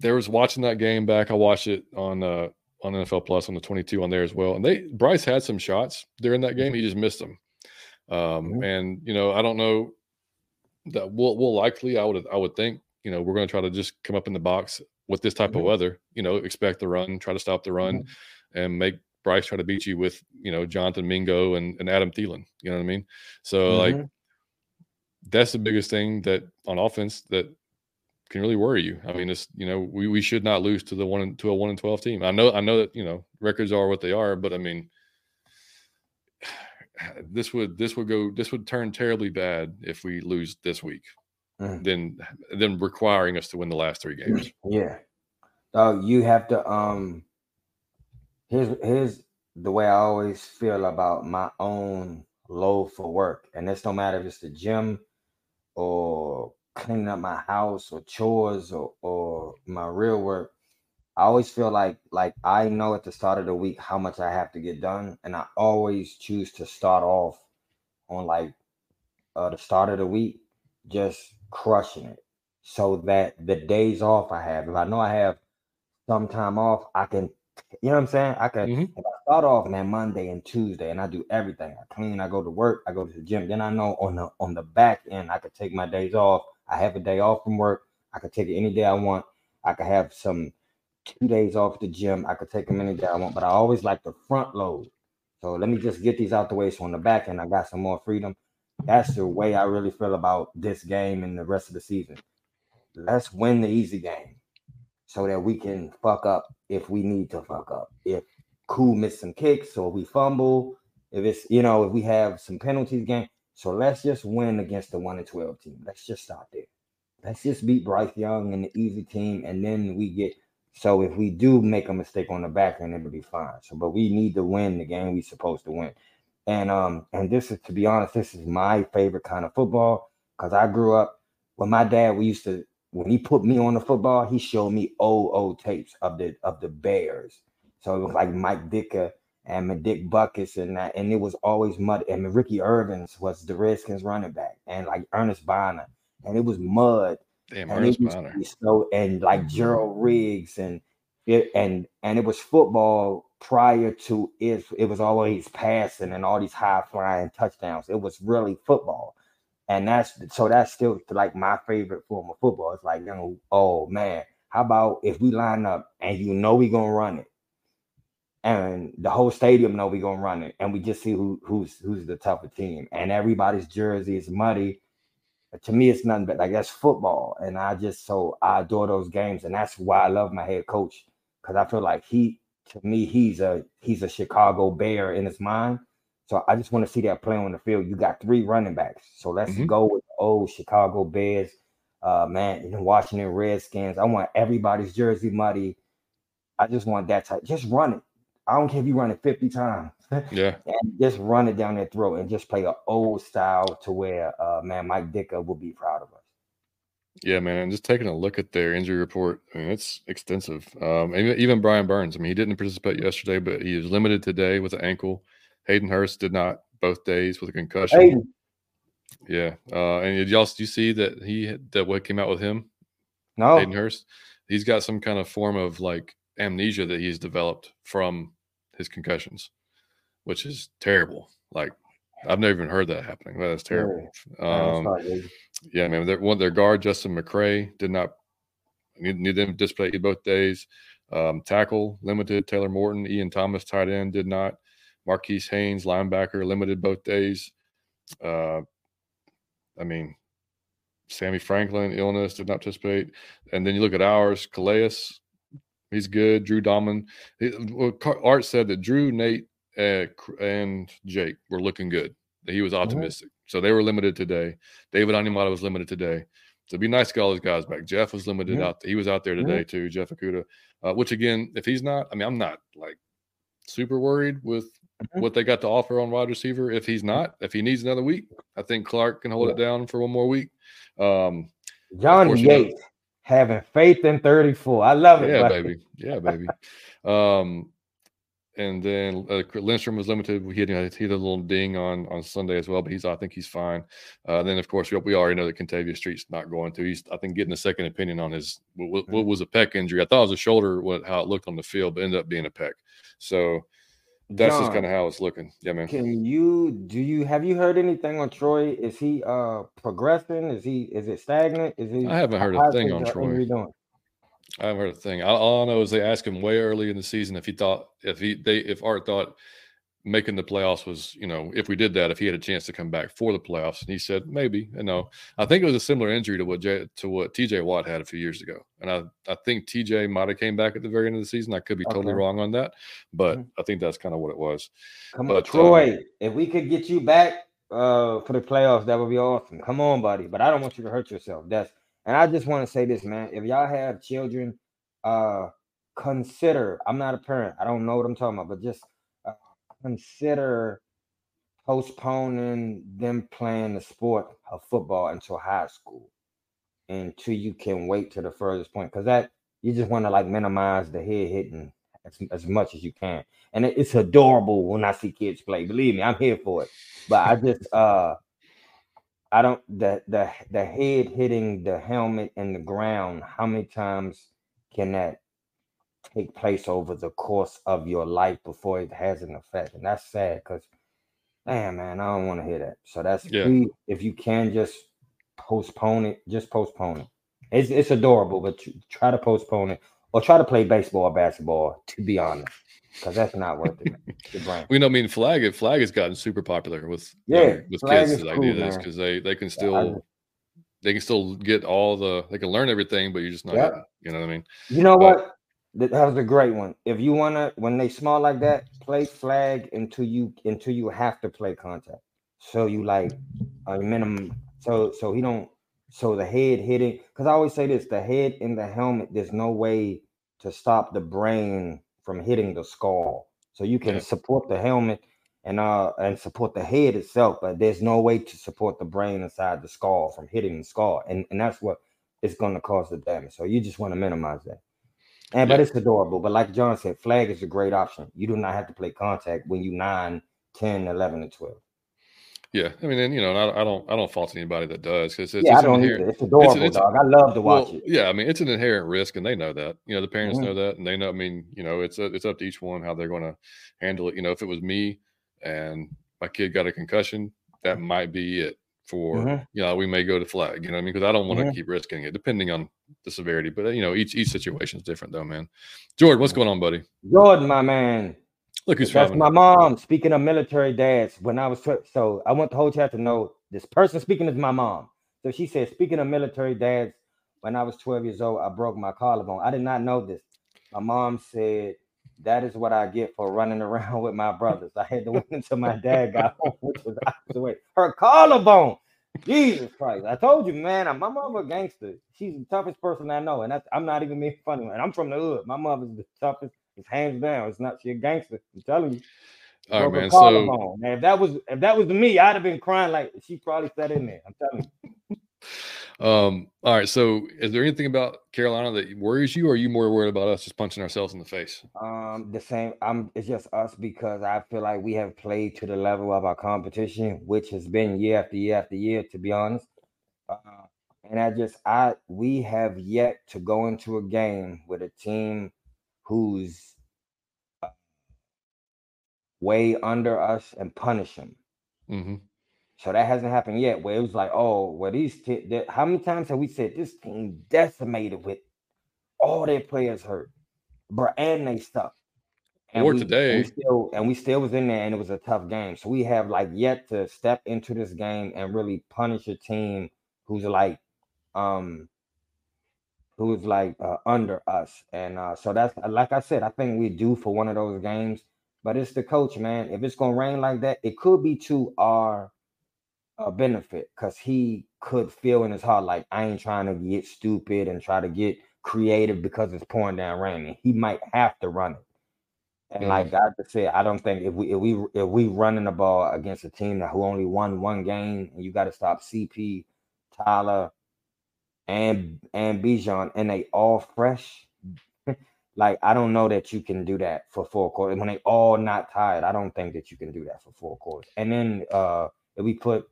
there was watching that game back. I watched it on uh on NFL Plus on the 22 on there as well. And they Bryce had some shots during that game. He just missed them. Um, Mhm. and you know, I don't know that we'll we'll likely I would I would think, you know, we're gonna try to just come up in the box with this type of Mhm. weather, you know, expect the run, try to stop the run and make Bryce try to beat you with, you know, Jonathan Mingo and, and Adam Thielen. You know what I mean? So like Mhm. that's the biggest thing that on offense that can really worry you. I mean, it's you know we, we should not lose to the one to a one and twelve team. I know I know that you know records are what they are, but I mean, this would this would go this would turn terribly bad if we lose this week. Mhm. Then then requiring us to win the last three games. Yeah. Dog, you have to um here's here's the way I always feel about my own load for work. And this don't matter if it's the gym or cleaning up my house or chores or, or my real work. I always feel like like I know at the start of the week how much I have to get done. And I always choose to start off on like uh the start of the week, just crushing it. So that the days off I have, if I know I have some time off, I can, you know what I'm saying? I can Mhm. if I start off on that Monday and Tuesday and I do everything. I clean, I go to work, I go to the gym. Then I know on the on the back end I could take my days off. I have a day off from work. I could take it any day I want. I could have some two days off the gym. I could take them any day I want, but I always like the front load. So let me just get these out the way. So on the back end, I got some more freedom. That's the way I really feel about this game and the rest of the season. Let's win the easy game so that we can fuck up if we need to fuck up. If Cool miss some kicks or we fumble, if it's you know, if we have some penalties game. So let's just win against the one and twelve team. Let's just start there. Let's just beat Bryce Young and the easy team, and then we get so if we do make a mistake on the back end, it'll be fine. So, but we need to win the game we supposed to win. And um, and this is to be honest, this is my favorite kind of football because I grew up when my dad we used to when he put me on the football, he showed me old old tapes of the of the Bears. So it was like Mike Ditka and Dick Buckets and that, and it was always mud. And Ricky Ervins was the Redskins running back, and like Earnest Byner, and it was mud. Damn, And Ernest it used to Byner. so and like mm-hmm. Gerald Riggs and it and and it was football prior to it. It was always passing and all these high flying touchdowns. It was really football, and that's so that's still like my favorite form of football. It's like you know, oh man, how about if we line up and you know we're gonna run it, and the whole stadium know we gonna run it, and we just see who who's who's the tougher team, and everybody's jersey is muddy. To me it's nothing but like that's football and i just so i adore those games and that's why i love my head coach because i feel like he to me he's a he's a chicago bear in his mind. So i just want to see that play on the field. You got three running backs so let's Mhm. go with the old chicago bears uh man washington redskins. I want everybody's jersey muddy. I just want that type just run it I don't care if you run it 50 times. Yeah. and just run it down their throat and just play an old style to where uh man Mike Ditka will be proud of us. Yeah, man. And just taking a look at their injury report, I mean, it's extensive. Um, even, Brian Burns, I mean, he didn't participate yesterday, but he is limited today with an ankle. Hayden Hurst did not both days with a concussion. Hayden. Yeah. Uh, and did y'all do you see that he that what came out with him? No. Hayden Hurst. He's got some kind of form of like amnesia that he's developed from his concussions, which is terrible. Like I've never even heard that happening. That's terrible. Um, yeah, man. Their, one their guard Justin McCray did not need, them display both days. Um, tackle limited. Taylor Moton, Ian Thomas, tight end did not. Marquis Haynes, linebacker, limited both days. Uh, I mean, Sammy Franklin, illness, did not participate. And then you look at ours, Calais, he's good. Drew Dalman. Art said that Drew, Nate, uh, and Jake were looking good. He was optimistic. Mm-hmm. So they were limited today. David Onyemata was limited today. So it'd be nice to get all those guys back. Jeff was limited mm-hmm. out. He was out there today mm-hmm. too. Jeff Okudah. Uh, which again, if he's not, I mean, I'm not like super worried with mm-hmm. what they got to offer on wide receiver. If he's not, if he needs another week, I think Clark can hold yeah. it down for one more week. Um, John Yates having faith in 34. I love it. Yeah, baby. Yeah, baby. um, and then uh, Lindstrom was limited. He had, he had a little ding on on Sunday as well, but he's I think he's fine. Uh, then of course we, we already know that Kentavius Street's not going to. He's I think getting a second opinion on his what, what mm-hmm. was a pec injury. I thought it was a shoulder, what how it looked on the field, but ended up being a pec. So that's John, just kind of how it's looking. Yeah, man. Can you do you have you heard anything on Troy? Is he uh progressing? Is he is it stagnant? Is he? I haven't heard a thing on Troy. I haven't heard a thing. All, I know is they asked him way early in the season if he thought if he they if Art thought making the playoffs was you know if we did that if he had a chance to come back for the playoffs and he said maybe you know I think it was a similar injury to what J, to what TJ Watt had a few years ago and I I think TJ might have came back at the very end of the season I could be okay. totally wrong on that but mm-hmm. I think that's kind of what it was. Come but, on, Troy, um, if we could get you back uh for the playoffs that would be awesome. Come on, buddy, but I don't want you to hurt yourself. That's and I just want to say this, man. If y'all have children, uh, consider. I'm not a parent. I don't know what I'm talking about, but just consider postponing them playing the sport of football until high school, until you can wait to the furthest point, because that you just want to like minimize the head hitting as, as much as you can. And it, it's adorable when I see kids play. Believe me, I'm here for it. But I just uh I don't the the the head hitting the helmet and the ground. How many times can that take place over the course of your life before it has an effect? And that's sad because, man, man, I don't want to hear that. So that's yeah. if you can just postpone it, just postpone it. It's it's adorable, but try to postpone it or try to play baseball or basketball. To be honest, because that's not worth it. we know. I mean, flag. It flag has gotten super popular with yeah with kids like cool, this because they they can still. Yeah, they can still get all the they can learn everything, but you're just not yeah. you know what I mean? You know but, what? That was a great one. If you wanna when they small like that, play flag until you until you have to play contact. So you like a minimum so so he don't so the head hitting because I always say this the head in the helmet, there's no way to stop the brain from hitting the skull. So you can yeah. support the helmet and uh and support the head itself, but there's no way to support the brain inside the skull from hitting the skull, and and that's what is going to cause the damage. So you just want to minimize that. And yeah. but it's adorable. But like John said, flag is a great option. You do not have to play contact when you 9, 10, 11, and 12. Yeah, I mean, and you know, I, I, don't, I don't fault anybody that does because it's, yeah, it's I don't either. It's adorable, it's, it's, dog. I love to watch well, it. Yeah, I mean, it's an inherent risk, and they know that. You know, the parents mm-hmm. know that, and they know. I mean, you know, it's a, it's up to each one how they're going to handle it. You know, if it was me, and my kid got a concussion, that might be it for mm-hmm. you know we may go to flag you know i mean? Because i don't want to mm-hmm. keep risking it depending on the severity but you know each each situation is different though man. Jordan what's going on buddy? Jordan my man. Look who's that's my mom speaking of military dads when i was so i want the whole chat to know this person speaking is my mom. So she said speaking of military dads when i was 12 years old i broke my collarbone. I did not know this. My mom said that is what I get for running around with my brothers. I had to wait until my dad got home, which was hours away. Her collarbone. Jesus Christ. I told you, man, my mother a gangster. She's the toughest person I know. And that's, I'm not even being funny. And I'm from the hood. My mother's the toughest It's hands down. It's not she a gangster. I'm telling you. All right, man. So. Now, if that was if that was me, I'd have been crying like she probably sat in there. I'm telling you. Um, all right. So, is there anything about Carolina that worries you, or are you more worried about us just punching ourselves in the face? Um, the same. I'm. It's just us because I feel like we have played to the level of our competition, which has been year after year after year. To be honest, uh, and I just I we have yet to go into a game with a team who's uh, way under us and punish them. hmm So that hasn't happened yet. Where it was like, oh, well, these t- how many times have we said this team decimated with all their players hurt, bro, and they stuck. Or we, and today. we still and we still was in there, and it was a tough game. So we have like yet to step into this game and really punish a team who's like, um, who's like uh, under us. And uh, so that's like I said, I think we're due for one of those games. But it's the coach, man. If it's gonna rain like that, it could be to our uh, benefit because he could feel in his heart like I ain't trying to get stupid and try to get creative because it's pouring down raining. He might have to run it. And Mhm. like I just said, I don't think if we if we if we running the ball against a team that who only won one game and you got to stop CP, Tyler, and and Bijan, and they all fresh. like I don't know that you can do that for four quarters when they all not tired. I don't think that you can do that for four quarters. And then uh if we put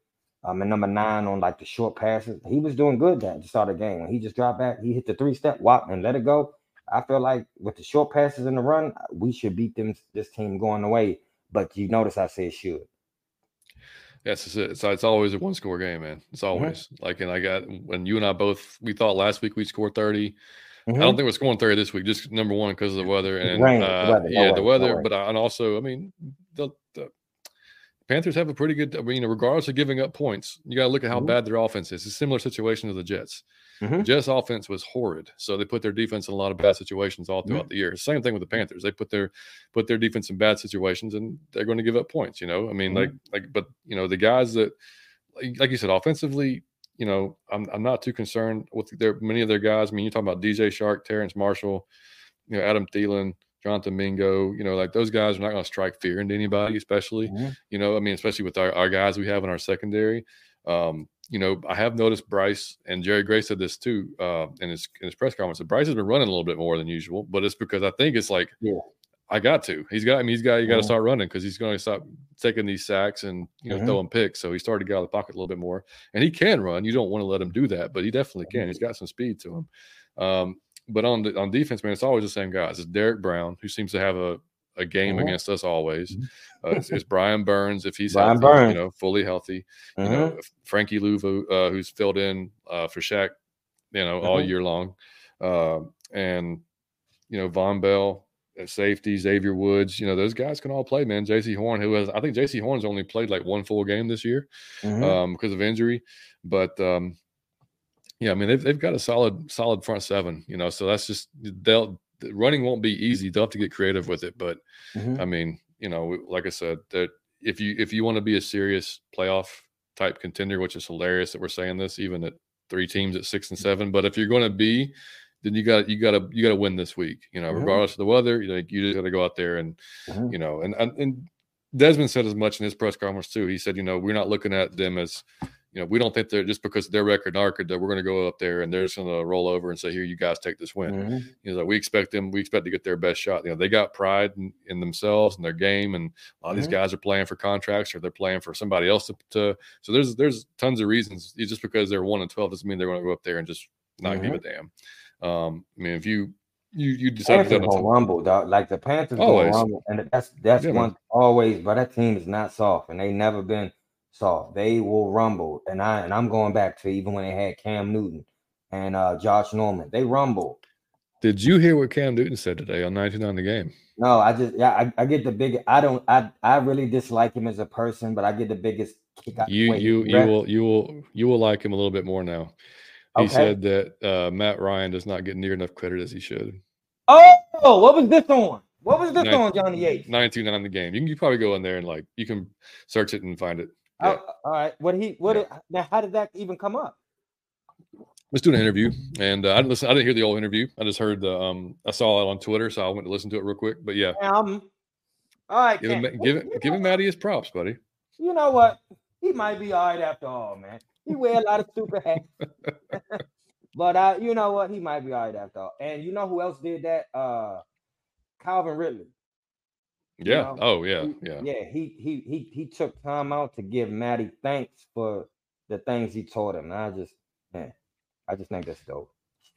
um at number nine on like the short passes, he was doing good that to start the game. When he just dropped back, he hit the three step whop and let it go. I feel like with the short passes in the run, we should beat them this team going away. But you notice I said should. Yes, it's, it's it's always a one score game, man. It's Mm-hmm. always like, and I got when you and I both we thought last week we'd score 30 I Mhm. don't think we're scoring 30 this week, just number one because of the weather and rain, the uh, weather, yeah, the weather. but I, and also, I mean, the, the Panthers have a pretty good. I mean, regardless of giving up points, you got to look at how Mhm. bad their offense is. It's a similar situation to the Jets. The Mhm. Jets offense was horrid, so they put their defense in a lot of bad situations all Mm-hmm. throughout the year. Same thing with the Panthers; they put their put their defense in bad situations, and they're going to give up points. You know, I mean, Mhm. like like, but you know, the guys that, like, like you said, offensively, you know, I'm I'm not too concerned with their many of their guys. I mean, you're talking about DJ Chark, Terrace Marshall, you know, Adam Thielen, Jonathan Mingo. You know, like those guys are not going to strike fear into anybody, especially Mhm. you know, I mean, especially with our, our guys we have in our secondary. Um, you know, I have noticed Bryce and Jerry Gray said this too uh, in his in his press conference. That Bryce has been running a little bit more than usual, but it's because I think it's like, Yeah. I got to. He's got. I mean, he's got. You got to Mhm. start running because he's going to stop taking these sacks and you know Mhm. throwing picks. So he started to get out of the pocket a little bit more, and he can run. You don't want to let him do that, but he definitely can. He's got some speed to him. Um, but on the, on defense, man, it's always the same guys. It's Derrick Brown who seems to have a a game Mhm. against us always. Mhm. Uh, it's, it's Brian Burns if he's Brian healthy, Burns. you know, fully healthy. You know, Frankie Luvu, uh, who's filled in uh, for Shaq, you know, all Mhm. year long, uh, and you know Vonn Bell at safety, Xavier Woods. You know, those guys can all play, man. Jaycee Horn, who has, I think Jaycee Horn's only played like one full game this year Mhm. um, because of injury, but um, yeah, I mean they've they've got a solid solid front seven. You know, so that's just they'll the running won't be easy. They'll have to get creative with it, but Mhm. I mean, you know, like I said, that if you if you want to be a serious playoff type contender, which is hilarious that we're saying this, even at three teams at six and seven. But if you're going to be, then you got you got to you got to win this week. You know, Mhm. regardless of the weather, you know, you just got to go out there and Mhm. you know, and, and and Desmond said as much in his press conference too. He said, you know, we're not looking at them as, you know, we don't think they're just because their record and our record that we're going to go up there and they're just going to roll over and say, here, you guys take this win. Mhm. You know, we expect them. We expect to get their best shot. You know, they got pride in, in themselves and their game, and a lot of these Mhm. guys are playing for contracts or they're playing for somebody else to. to so there's there's tons of reasons. It's just because they're one and twelve doesn't mean they're going to go up there and just not give a damn. Um, I mean, if you you you decide to Panthers rumble, dog. Like the Panthers Always. rumble, and that's that's Yeah, man. one always. But that team is not soft, and they never been soft. They will rumble, and I and I'm going back to even when they had Cam Newton and uh Josh Norman. They rumble. did you hear what Cam Newton said today on 99 the game? No, I just yeah, I, I get the big. I don't. I I really dislike him as a person, but I get the biggest kick out. You wait, you you will you will you will like him a little bit more now. He Okay. said that uh, Matt Ryan does not get near enough credit as he should. Oh, what was this on? What was this Nine- on, Johnny Yates? 929 the game. You can you probably go in there and like you can search it and find it. Oh, Yeah. all right. What he? What? Yeah. It, now, how did that even come up? Let's do an interview, and uh, I didn't listen. I didn't hear the old interview. I just heard the. Um, I saw it on Twitter, so I went to listen to it real quick. But yeah, Um, all right, give him, give, him- give him? Matty his props, buddy. You know what? He might be all right after all, man. He wear a lot of stupid hats. but uh, you know what? He might be all right after all. And you know who else did that? Uh Calvin Ridley. You Yeah. know, Oh yeah. he- Yeah. Yeah, he he he he took time out to give Matty thanks for the things he taught him. And I just man, I just think that's dope.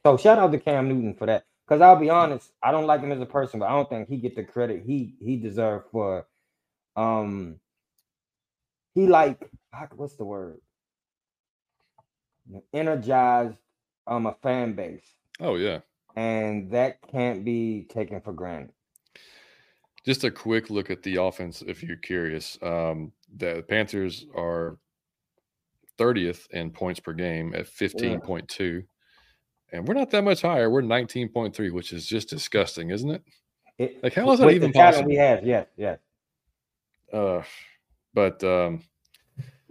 So shout out to Cam Newton for that. Cause I'll be honest, I don't like him as a person, but I don't think he get the credit he he deserved for um he like what's the word? Energized um a fan base. Oh yeah. And that can't be taken for granted. Just a quick look at the offense, if you're curious. Um, the Panthers are 30th in points per game at 15.2. And we're not that much higher. We're 19.3, which is just disgusting, isn't it? It, Like, how is that even possible? We have, yes, yes. Uh, but um,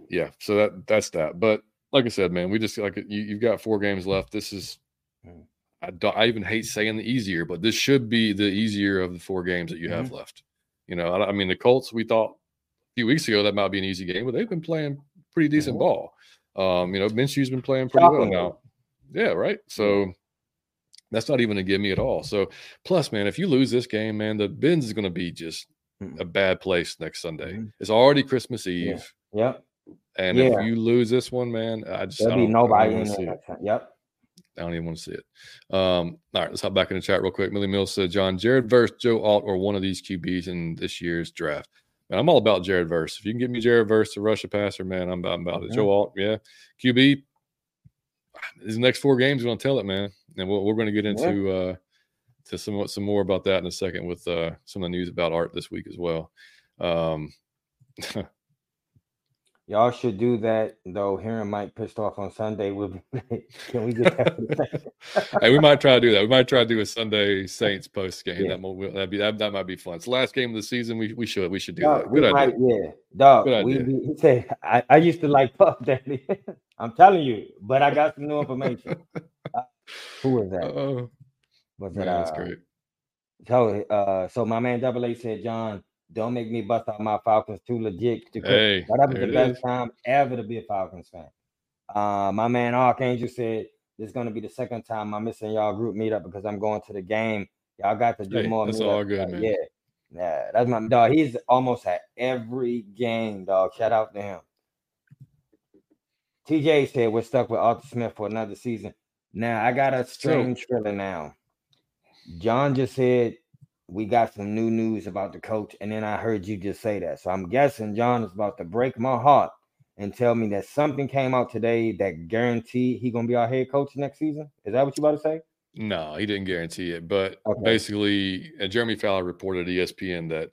yeah, so that that's that. But like I said, man, we just like you, you've got four games left. This is, Mm. I, don't, I even hate saying the easier, but this should be the easier of the four games that you Mm-hmm. have left. You know, I, I mean, the Colts, we thought a few weeks ago that might be an easy game, but they've been playing pretty decent Mhm. ball. Um, you know, Minshew's been playing pretty well now. Yeah, right. So that's not even a gimme at all. So plus, man, if you lose this game, man, the Benz is going to be just Mm. a bad place next Sunday. Mhm. It's already Christmas Eve, Yeah. Yep. and Yeah. if you lose this one, man, I just There'll be nobody in there. it. next time. Yep. I don't even want to see it. Um, all right, let's hop back in the chat real quick. Millie Mills said, John, Jared Verse, Joe Alt, or one of these QBs in this year's draft. Man, I'm all about Jared Verse. If you can get me Jared Verse to rush a passer, man, I'm about, I'm about it. Joe Alt, yeah. QB, these next four games are going to tell it, man. And we're, we're going to get Yeah. into uh, to some some more about that in a second with uh, some of the news about art this week as well. Um, Y'all should do that though. Hearing Mike pissed off on Sunday will be can we get that for the second? hey, we might try to do that. We might try to do a Sunday Saints post game. Yeah. That might be that, that might be fun. It's the last game of the season. We we should we should do Dog, that. we Good might, idea. yeah. Dog, Good we, idea. we- he said I, I used to like Puff Daddy. I'm telling you, but I got some new information. Uh, who was that? Oh Was man, it that's uh, great. So, uh, so my man Double A said, John, don't make me bust out my Falcons too legit. To. Hey, But that was the best is. time ever to be a Falcons fan. Uh, my man Archangel said this is gonna be the second time I'm missing y'all group meetup because I'm going to the game. Y'all got to do Hey, more. that's meetups. all good, man. Yeah, yeah, that's my dog. He's almost at every game, dog. Shout out to him. TJ said we're stuck with Arthur Smith for another season. Now I got a strange feeling now. John just said we got some new news about the coach, and then I heard you just say that. So I'm guessing John is about to break my heart and tell me that something came out today that guarantee he gonna be our head coach next season. Is that what you about to say? No, he didn't guarantee it, but Okay. basically, uh, Jeremy Fowler reported ESPN that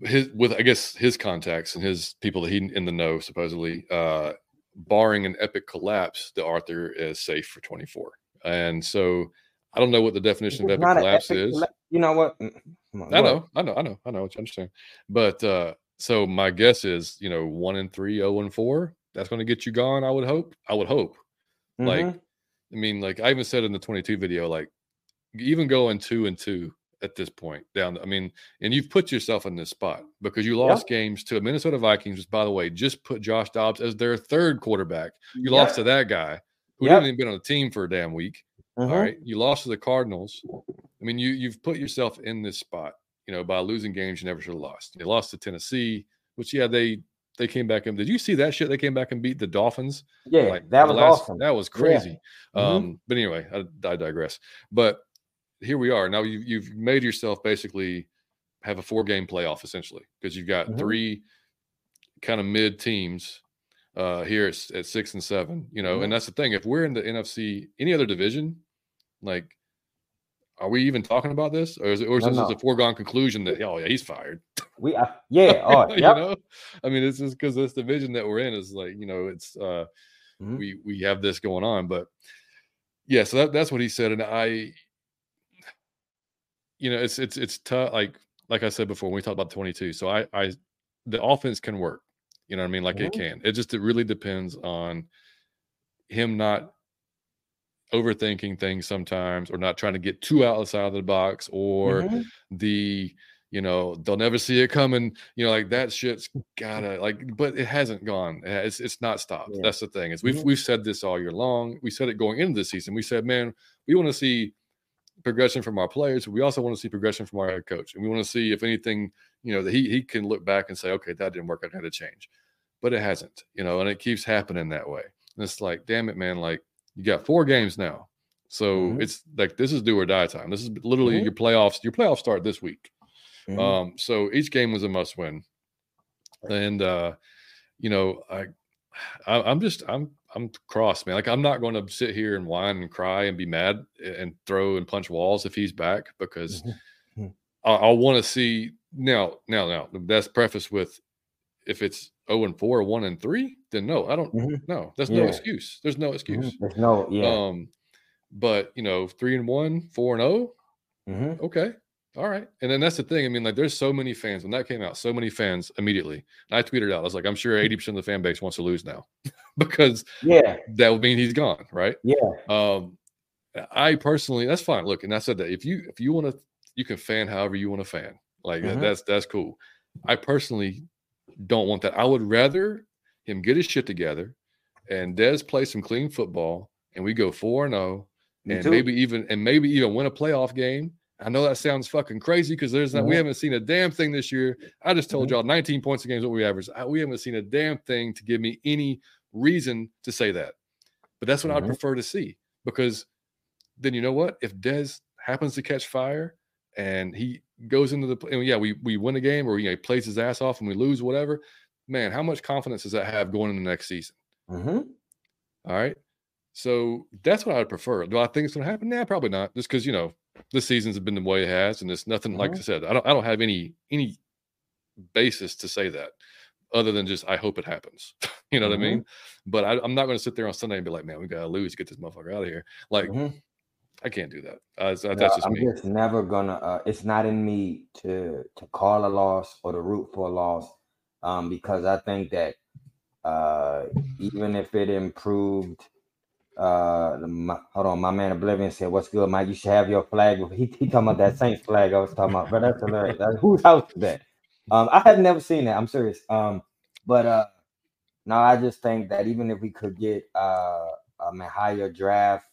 his with I guess his contacts and his people that he in the know supposedly, uh, barring an epic collapse, the Arthur is safe for 24. And so I don't know what the definition of epic collapse epic is. You know what? Mm, on, I know, I know, I know, I know what you understand. But uh so my guess is, you know, one and three, oh and four. That's going to get you gone. I would hope. I would hope. ahead. Like. I mean, like I even said in the 22 video, like even going two and two at this point down. I mean, and you've put yourself in this spot because you lost games to a Minnesota Vikings, which by the way, just put Josh Dobbs as their third quarterback. You lost to that guy who Yep. didn't even been on the team for a damn week. All right. You lost to the Cardinals. I mean, you you've put yourself in this spot, you know, by losing games you never should have lost. You lost to Tennessee, which yeah, they they came back and did you see that shit? They came back and beat the Dolphins. Yeah, like that was last- awesome. That was Yeah. crazy. Mhm. Um, but anyway, I, I digress. But here we are. Now you you've made yourself basically have a four game playoff essentially because you've got Mhm. three kind of mid teams uh here at, at six and seven, you know, Mhm. and that's the thing. If we're in the NFC, any other division, like are we even talking about this? Or is it or is No, this a foregone conclusion that oh yeah, he's fired? We, uh, yeah, oh, you yep. know, I mean, it's just because this division that we're in is like, you know, it's uh Mhm. we we have this going on. But yeah, so that, that's what he said. And I you know, it's it's it's tough, like like I said before, when we talked about 22. So I I the offense can work, you know what I mean? Like it Mhm. can. It just it really depends on him not overthinking things sometimes, or not trying to get too outside of the box, or mm-hmm. the you know they'll never see it coming you know like that shit's gotta like but it hasn't gone it's it's not stopped yeah. that's the thing is we've mm-hmm. we've said this all year long we said it going into the season we said man we want to see progression from our players we also want to see progression from our head coach and we want to see if anything you know that he he can look back and say okay that didn't work i had to change but it hasn't you know and it keeps happening that way and it's like damn it man like you got four games now so mm-hmm. it's like this is do or die time this is literally mm-hmm. your playoffs your playoffs start this week Mm-hmm. Um, so each game was a must win. And uh, you know, I, I am just I'm I'm cross, man. Like I'm not going to sit here and whine and cry and be mad and throw and punch walls if he's back because mm-hmm. I, I want to see now. Now, now that's prefaced with if it's 0 and 4 1 and 3, then no, I don't mm-hmm. no, that's yeah. no excuse. There's no excuse. Mm-hmm. There's no, yeah. Um, but you know, 3 and 1, 4 and 0, mm-hmm. okay. All right. And then that's the thing. I mean, like, there's so many fans when that came out, so many fans immediately. And I tweeted out, I was like, I'm sure 80% of the fan base wants to lose now because yeah, that would mean he's gone. Right. Yeah. Um, I personally, that's fine. Look, and I said that if you, if you want to, you can fan however you want to fan. Like, mm-hmm. that's, that's cool. I personally don't want that. I would rather him get his shit together and Dez play some clean football and we go 4 and 0 and maybe even, and maybe even win a playoff game I know that sounds fucking crazy because there's not, we haven't seen a damn thing this year. I just told mm-hmm. y'all 19 points a game is what we average. we haven't seen a damn thing to give me any reason to say that. But that's what mm-hmm. I'd prefer to see because then you know what? If Dez happens to catch fire and he goes into the and yeah, we we win a game or you know, he plays his ass off and we lose whatever. Man, how much confidence does that have going in the next season? Mm-hmm. All right. So that's what I would prefer. Do I think it's going to happen? Nah, probably not. Just because you know this season's been the way it has, and it's nothing. Like I mm-hmm. said, I don't. I don't have any any basis to say that, other than just I hope it happens. you know mm-hmm. what I mean? Mm-hmm. But I, am not going to sit there on Sunday and be like, man, we gotta lose, get this motherfucker out of here. Like. I can't do that. Uh, that's no, just I'm me. just never gonna. Uh, it's not in me to to call a loss or to root for a loss, um, because I think that uh, even if it improved uh, my, hold on, my man Oblivion said, "What's good, Mike? You should have your flag." He, he talking about that Saints flag I was talking about, but that's hilarious. That's, whose house is that? Um, I have never seen that. I'm serious. Um, but uh, no, I just think that even if we could get uh, a higher draft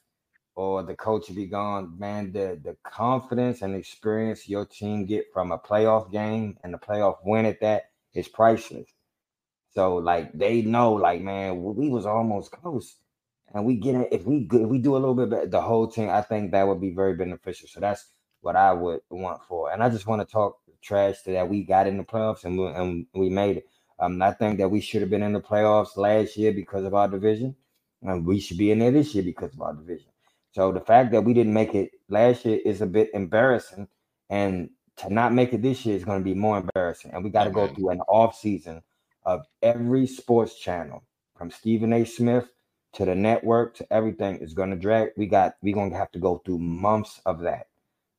or the coach be gone, man, the the confidence and experience your team get from a playoff game and the playoff win at that is priceless. So like they know, like man, we was almost close and we get it if we if we do a little bit better, the whole team, I think that would be very beneficial. So that's what I would want for. And I just want to talk trash to that we got in the playoffs and we, and we made it. Um, I think that we should have been in the playoffs last year because of our division, and we should be in there this year because of our division. So the fact that we didn't make it last year is a bit embarrassing, and to not make it this year is going to be more embarrassing. And we got to go through an off season of every sports channel from Stephen A. Smith to the network to everything is going to drag. We got we're gonna have to go through months of that,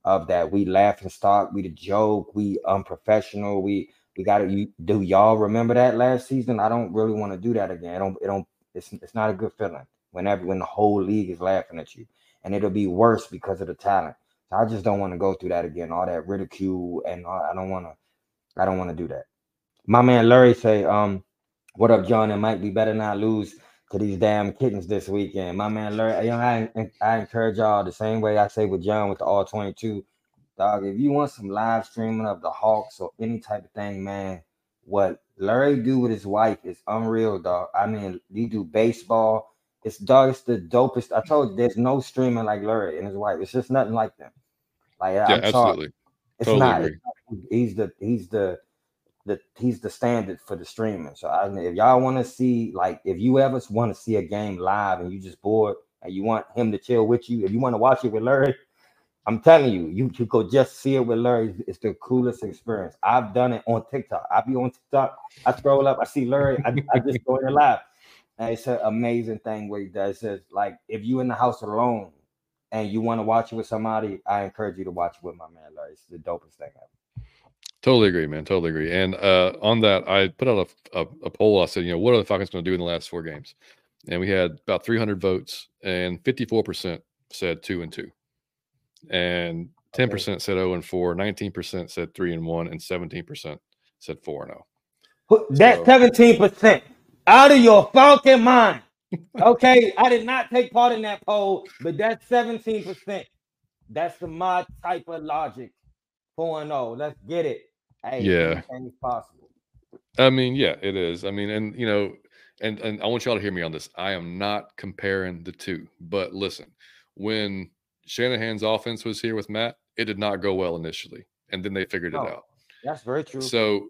of that. We laugh and start. We the joke. We unprofessional. We we got to do y'all remember that last season? I don't really want to do that again. I don't. It don't. It's it's not a good feeling whenever when the whole league is laughing at you, and it'll be worse because of the talent. So I just don't want to go through that again. All that ridicule and all, I don't want to. I don't want to do that. My man Larry say, um, what up, John and Mike? We better not lose to these damn kittens this weekend. My man, Larry, you know, I, I encourage y'all the same way I say with John with the all 22. Dog, if you want some live streaming of the Hawks or any type of thing, man, what Larry do with his wife is unreal, dog. I mean, he do baseball. It's dog, it's the dopest. I told you mm-hmm. there's no streaming like Larry and his wife. It's just nothing like them. Like yeah, I'm absolutely. Sorry. It's totally not. It's He's the he's the the he's the standard for the streaming. So I if y'all want to see like if you ever want to see a game live and you just bored and you want him to chill with you, if you want to watch it with Larry, I'm telling you, you you go just see it with Larry. It's the coolest experience. I've done it on TikTok. I be on TikTok. I scroll up, I see Larry. I, I just go in there live. And it's an amazing thing what he does. It says like if you in the house alone and you want to watch it with somebody, I encourage you to watch it with my man Larry. It's the dopest thing ever. Totally agree, man. Totally agree. And uh, on that, I put out a, a, a, poll. I said, you know, what are the Falcons going to do in the last four games? And we had about 300 votes, and 54% said two and two, and ten Okay. percent said zero and four. Nineteen percent said three and one, and seventeen percent said four and oh. zero. That So- seventeen percent out of your fucking mind. Okay, I did not take part in that poll, but that's seventeen percent. That's the my type of logic. Four and zero. Let's get it. Hey, Yeah. anything's possible. I mean, yeah, it is. I mean, and you know, and and I want y'all to hear me on this. I am not comparing the two, but listen, when Shanahan's offense was here with Matt, it did not go well initially, and then they figured No. it oh, out. That's very true. So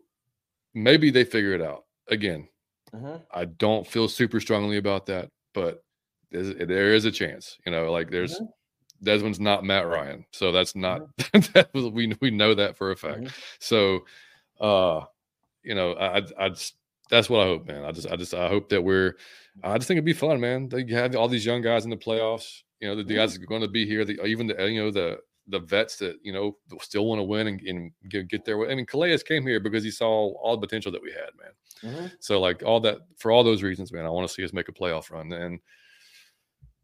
maybe they figure it out. Again, Mhm. I don't feel super strongly about that, but there's, a chance. You know, like there's Mhm. Desmond's not Matt Ryan, so that's not that was, we we know that for a fact. So, uh, you know, I I, I just that's what I hope, man. I just I just I hope that we're. I just think it'd be fun, man. They have all these young guys in the playoffs. You know, the, the guys are going to be here. The, even the you know the the vets that you know still want to win and, and get, get there. I mean, Calais came here because he saw all the potential that we had, man. Mhm. So like all that for all those reasons, man, I want to see us make a playoff run. And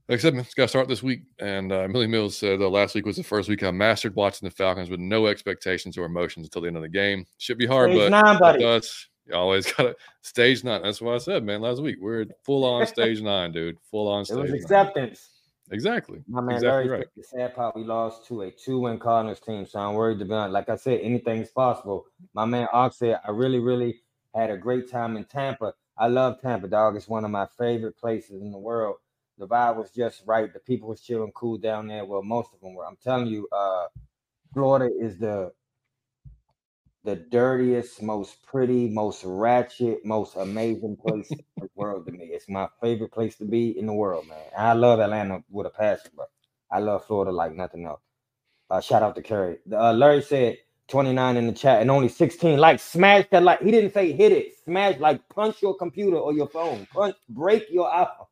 like I said, man, it's got to start this week. And uh, Millie Mills said uh, last week was the first week I mastered watching the Falcons with no expectations or emotions until the end of the game. Should be hard, Stage but nine, buddy. us, you always got to stage nine. That's what I said, man. Last week we're full on stage nine, dude. Full on Stage It was nine. Exactly. My man exactly Larry right. said the sad part we lost to a two-win Cardinals team, so I'm worried to be honest. Like I said, anything's possible. My man Ox said I really, really had a great time in Tampa. I love Tampa, dog. It's one of my favorite places in the world. The vibe was just right. The people was chilling cool down there. Well, most of them were. I'm telling you, uh, Florida is the the dirtiest, most pretty, most ratchet, most amazing place in the world to me. It's my favorite place to be in the world, man. I love Atlanta with a passion, but I love Florida like nothing else. Uh, shout out to Curry. Uh, Larry said 29 in the chat and only 16 like Smash that like. He didn't say hit it. Smash like punch your computer or your phone. Punch, break your iPhone.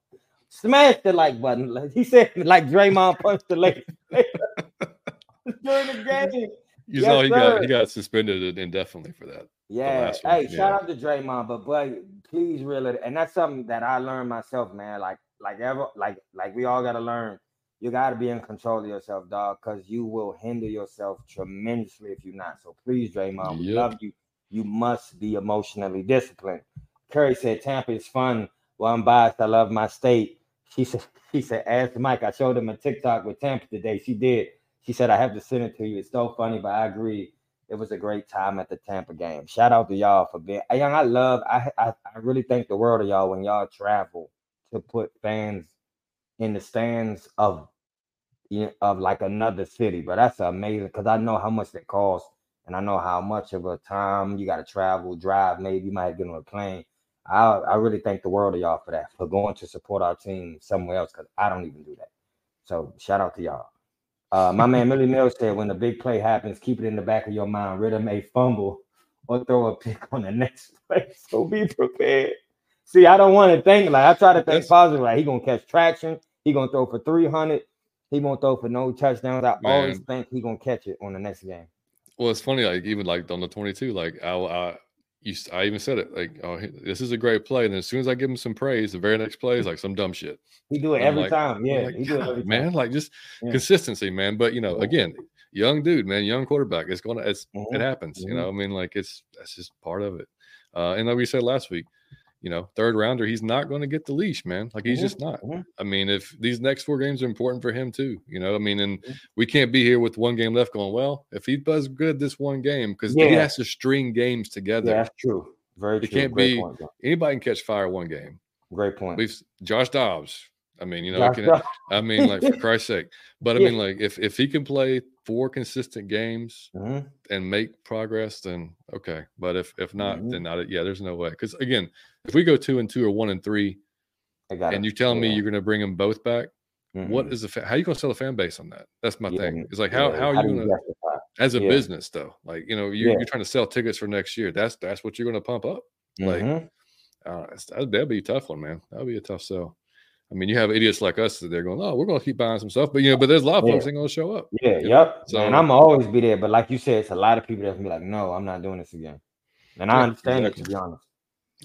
Smash the like button. He said like Draymond punched the lady during the game. You Yes, saw he got he got suspended indefinitely for that. Yeah. Hey, shout out to Draymond, but boy, please reel it. And that's something that I learned myself, man. Like, like ever, like, like we all gotta learn. You gotta be in control of yourself, dog, because you will hinder yourself tremendously if you're not. So please, Draymond, we Yep. love you. You must be emotionally disciplined. Curry said Tampa is fun. Well, I'm biased. I love my state. She said, she said, ask Mike. I showed him a TikTok with Tampa today. She did. She said, I have to send it to you. It's so funny, but I agree it was a great time at the Tampa game. Shout out to y'all for being young. I love. I, I I really thank the world of y'all when y'all travel to put fans in the stands of of like another city. But that's amazing because I know how much that costs, and I know how much of a time you got to travel, drive. Maybe you might get on a plane. I I really thank the world of y'all for that for going to support our team somewhere else because I don't even do that. So shout out to y'all. Uh, my man Millie Mills said, when the big play happens, keep it in the back of your mind. Ridder may fumble or throw a pick on the next play. So be prepared. See, I don't want to think like I try to think positive. Like he gonna catch traction. He gonna throw for three hundred. He gonna throw for no touchdowns. I always think he gonna catch it on the next game. Well, it's funny, like even like on the 22, like I, I, you, I even said it, like, oh, this is a great play. And then as soon as I give him some praise, the very next play is like some dumb shit. He do it every like- time. Yeah, like, he do it "God, every time. man, like just Yeah. consistency, man. But you know, again, young dude, man, young quarterback. It's gonna, it's Mhm, it happens. You mhm. know, I mean, like it's that's just part of it. Uh, and like we said last week, you know, third rounder, he's not going to get the leash, man. Like he's Mhm, just not. mhm. I mean, if these next four games are important for him too, you know, I mean, and Mhm. we can't be here with one game left going, well, if he does good this one game, because he has to string games together. Yeah, that's true. Very It true. can't Great be- point. Anybody can catch fire one game. Great point. We've Josh Dobbs. I mean, you know, can, I mean, like for Christ's sake. But I Yeah. mean, like if if he can play four consistent games Mhm. and make progress, then okay. But if if not, Mhm. then not. Yeah, there's no way. Because again, if we go two and two or one and three, I got and it. you're telling me you're going to bring them both back, what Mhm. is the fa- how you going to sell the fan base on that? That's my Yeah, thing. It's like how yeah, how are you do going to as a yeah. business though? Like you know you're, Yeah. you're trying to sell tickets for next year. That's that's what you're going to pump up. Like, Mhm. Uh, that'd be a tough one, man. That'd be a tough sell. I mean, you have idiots like us that they're going, "Oh, we're going to keep buying some stuff," but you know, but there's a lot of Yeah. folks that ain't going to show up. Yeah, you know? yep. So- and I'm always be there. But like you said, it's a lot of people that can be like, no, I'm not doing this again. And I Yeah, understand it to be honest.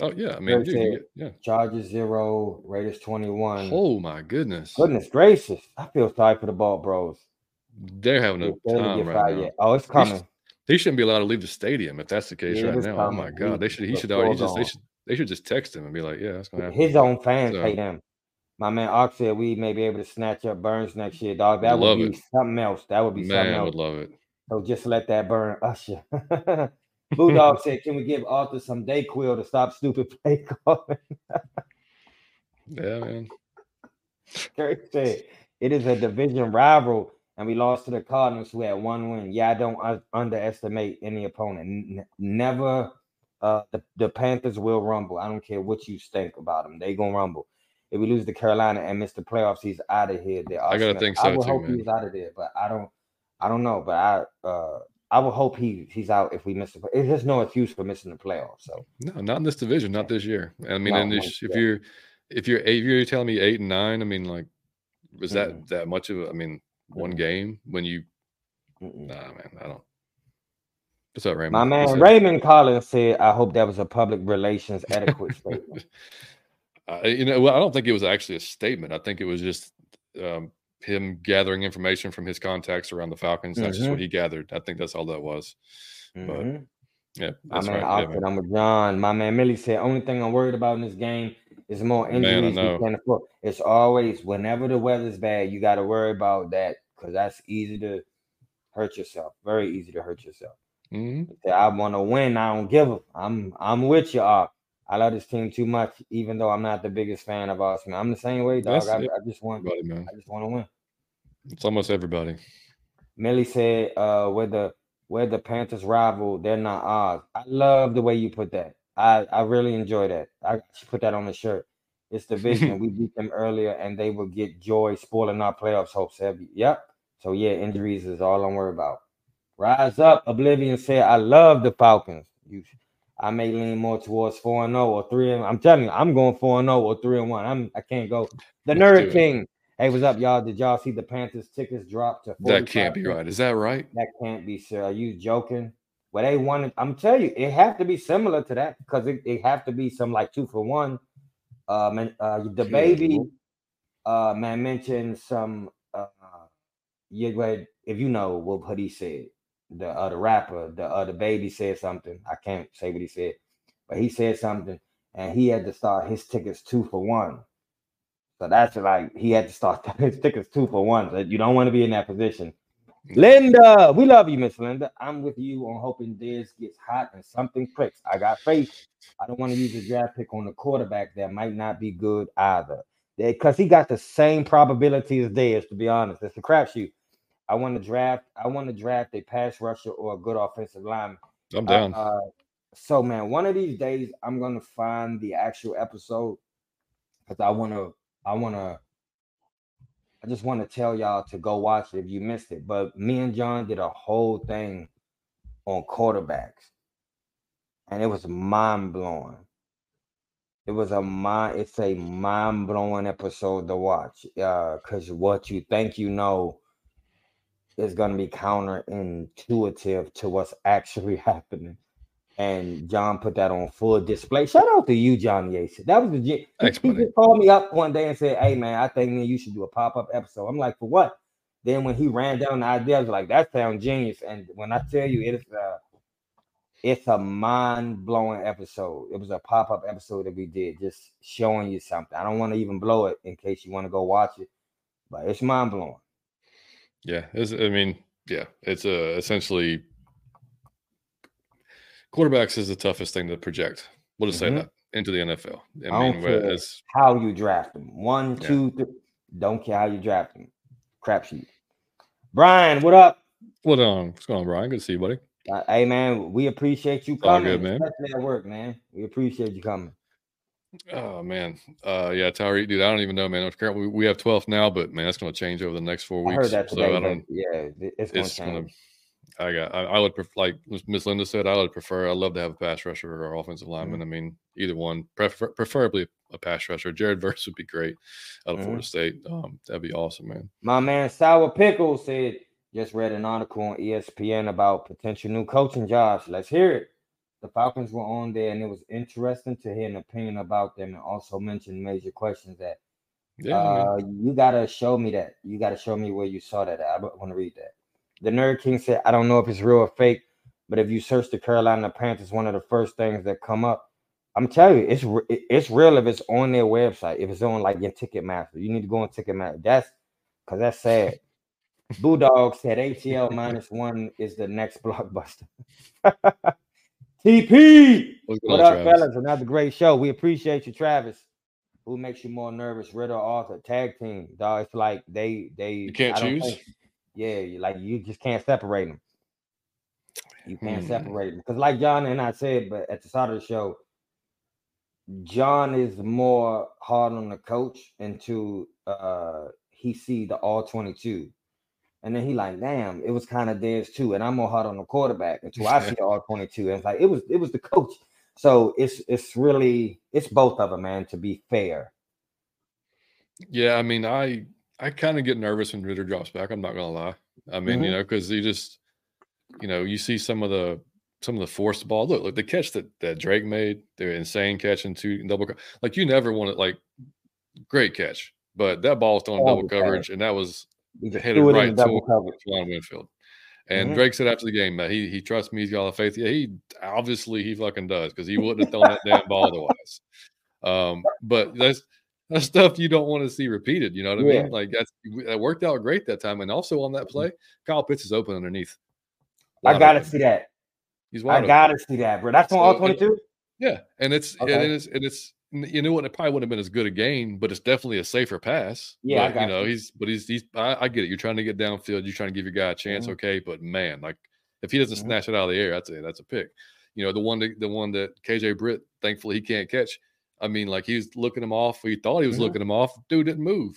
Oh yeah, I mean, dude, said- get- yeah. Chargers zero, Raiders twenty one. Oh my goodness, Goodness gracious, I feel sorry for the ball bros. they're having a time right now. yet. Oh, it's coming. He shouldn't be allowed to leave the stadium if that's the case Yeah, right now. Oh my god, He- they should he should already floor's just they should they should just text him and be like, yeah, that's gonna happen. His own fans So- hate him. My man Ox said we may be able to snatch up Burns next year, dog. That would be it. something else. That would be something Man, I would love it. So just let that burn Usher. Blue Dog said, Can we give Arthur some Dayquil to stop stupid play calling? Yeah, man. Kirk said, It is a division rival, and we lost to the Cardinals who had one win. Yeah, I don't un- underestimate any opponent. N- never uh the, the Panthers will rumble. I don't care what you think about them, they gonna rumble. If we lose to Carolina and miss the playoffs, he's out of here. There, I gotta think so. I would too, hope man. he's out of there, but I don't. I don't know, but I uh I would hope he he's out if we miss the. There's no excuse for missing the playoffs. So No, not in this division, not this year. I mean, No, no, if, you're if you're if you're telling me eight and nine, I mean, like, was that Mm-mm. that much of a, I mean, one game when you mm-mm. nah man, I don't. What's up, Raymond? my man Raymond Collins said, "I hope that was a public relations adequate statement." Uh, you know, well, I don't think it was actually a statement. I think it was just um, him gathering information from his contacts around the Falcons. That's just Mhm. what he gathered. I think that's all that was. Mhm. Yeah, My that's man right. Yeah, I'm with John. My man Millie said, only thing I'm worried about in this game is more injuries know. we can afford. It's always whenever the weather's bad, you got to worry about that because that's easy to hurt yourself. Very easy to hurt yourself. Mhm. Say, I want to win. I don't give a. I'm I'm with you. Op. I love this team too much, even though I'm not the biggest fan of Austin. I'm the same way, dog. I. I just want. I just want to win. It's almost everybody. Millie said, uh, where the where the Panthers rival, they're not ours. I love the way you put that. I, I really enjoy that. I should put that on the shirt. It's the division. we beat them earlier and they will get joy spoiling our playoffs hopes heavy. Yep. So yeah, injuries is all I'm worried about. Rise up. Oblivion said, I love the Falcons. You I may lean more towards 4 and 0 or 3 and I'm telling you, I'm going 4 and 0 or 3 and 1. I'm I can't go. The Nerd. King. Hey, what's up, y'all? Did y'all see the Panthers tickets drop to That can't be right. Is that right? That can't be, sir. Are you joking? Well, they wanted. I'm telling you, it have to be similar to that because it, it have to be some like two for one. Um, and uh, the baby, uh, man mentioned some. Uh, yeah, if you know what, what he said, the uh, the rapper, the uh, the baby said something. I can't say what he said, but he said something, and he had to start his tickets two for one. So that's like he had to start his tickets two for one. So you don't want to be in that position. Linda, we love you, Miss Linda. I'm with you on hoping Dez gets hot and something clicks. I got faith. I don't want to use a draft pick on the quarterback that might not be good either. Because he got the same probability as Dez, to be honest. It's a crapshoot. I want to draft. I want to draft a pass rusher or a good offensive lineman. I'm Uh, down. uh, so man, one of these days I'm gonna find the actual episode because I wanna, I wanna, I just want to tell y'all to go watch it if you missed it. But me and John did a whole thing on quarterbacks, and it was mind blowing. It was a mind. It's a mind blowing episode to watch. Uh, cause what you think you know is going to be counterintuitive to what's actually happening. And John put that on full display. Shout out to you, John Yates. That was the he, Thanks, he just called me up one day and said, "Hey, man, I think you should do a pop up episode." I'm like, "For what?" Then when he ran down the idea, I was like, "That sounds genius." And when I tell you, it is a, uh, it's a mind blowing episode. It was a pop up episode that we did, just showing you something. I don't want to even blow it in case you want to go watch it, but it's mind blowing. Yeah, it's, I mean, yeah, it's uh, essentially quarterbacks is the toughest thing to project. We'll just Mhm. say that into the NFL. I, I don't mean, care. whereas- how you draft them. One, Yeah. two, three. Don't care how you draft them. Crapshoot. Brian, what up? what um, what's going on, Brian? Good to see you, buddy. Uh, hey man, we appreciate you all coming. good, man. Especially at work, man. We appreciate you coming. Oh man, uh, yeah, Tyreek, dude, I don't even know, man. We, we have 12th now, but man, that's going to change over the next four I weeks. heard that so. I don't. yeah, it- it's It's going to. I got. I, I would pref- like Miss Linda said. I would prefer. I love to have a pass rusher or offensive Mm-hmm. lineman. I mean, either one. Prefer, preferably a pass rusher. Jared Verse would be great out of Mhm. Florida State. Um, that'd be awesome, man. My man Sour Pickle said, just read an article on ESPN about potential new coaching jobs. Let's hear it. The Falcons were on there, and it was interesting to hear an opinion about them, and also mention major questions that. Yeah, uh, you gotta show me that. You gotta show me where you saw that. I want to read that. The Nerd King said, "I don't know if it's real or fake, but if you search the Carolina Panthers, one of the first things that come up, I'm telling you, it's it's real if it's on their website. If it's on like your Ticketmaster, you need to go on Ticketmaster. That's because that's sad. Bulldog said ATL minus one is the next blockbuster. TP. What up, Travis? fellas? Another great show. We appreciate you, Travis. Who makes you more nervous, Ridder or Arthur? Tag team, dog. It's like they they you can't choose. Think, yeah, like you just can't separate them. You can't hmm. separate them because, like John and I said, but at the start of the show, John is more hard on the coach until uh he see the all twenty two. And then he like, damn, it was kind of theirs too. And I'm more hard on the quarterback until I see all 22. And it's like it was it was the coach. So it's it's really it's both of them, man, to be fair. Yeah, I mean, I I kind of get nervous when Ridder drops back. I'm not gonna lie. I mean, mm-hmm. you know, because you just, you know, you see some of the some of the forced ball. Look, look, the catch that that Drake made, the insane catch and two double. Like you never want to like great catch, but that ball was thrown double coverage, and that was headed right to Antoine Winfield. And mm-hmm. Drake said after the game that he he trusts me, he's got a faith. Yeah, he obviously he fucking does because he wouldn't have thrown that damn ball otherwise. Um, but that's that's stuff you don't want to see repeated. You know what I yeah. mean? Like that's that worked out great that time. And also on that mm-hmm. play, Kyle Pitts is open underneath. I gotta open. see that. He's I gotta see that, bro. That's on all twenty two. Yeah, and it's okay. and it's and it's you know what? It probably wouldn't have been as good a game, but it's definitely a safer pass. Yeah, but, you know, you. he's but he's he's I, I, get it. You're trying to get downfield. You're trying to give your guy a chance. Mm-hmm. Okay, but man, like if he doesn't mm-hmm. snatch it out of the air, that's a that's a pick. You know, the one that the one that KJ Britt, thankfully he can't catch. I mean, like he was looking him off. He thought he was mm-hmm. looking him off. Dude didn't move.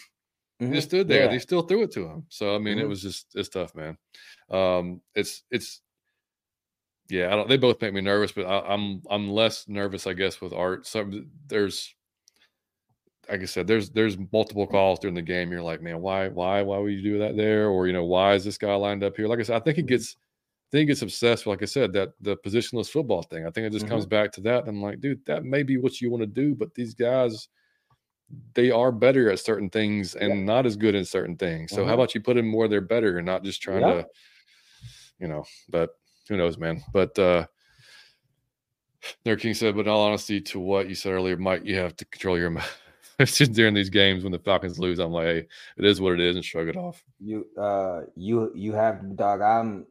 He just mm-hmm. stood there. Yeah. They still threw it to him. So I mean, it mm-hmm. was just it's tough, man. Um, it's it's yeah. I don't. They both make me nervous, but I, I'm I'm less nervous, I guess, with Art. So there's like I said, there's there's multiple calls during the game. You're like, man, why why why would you do that there? Or you know, why is this guy lined up here? Like I said, I think he gets I think gets obsessed. With, like I said, that the positionless football thing. I think it just mm-hmm. comes back to that. I'm like, dude, that may be what you want to do, but these guys, they are better at certain things and yeah. not as good in certain things. So mm-hmm. how about you put in more they're better and not just trying yeah. to, you know, but who knows, man. But uh Nerd King said, but in all honesty, to what you said earlier, Mike, you have to control your just during these games when the Falcons lose, I'm like, hey, it is what it is, and shrug it off. You, uh, you, you have dog. I'm.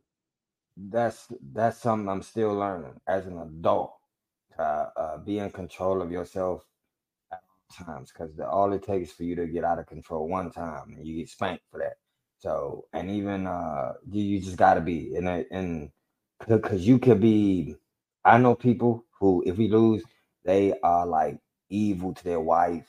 That's that's something I'm still learning as an adult to uh, be in control of yourself at times because all it takes for you to get out of control one time and you get spanked for that. So and even uh, you, you just got to be and and because you could be. I know people who, if we lose, they are like evil to their wife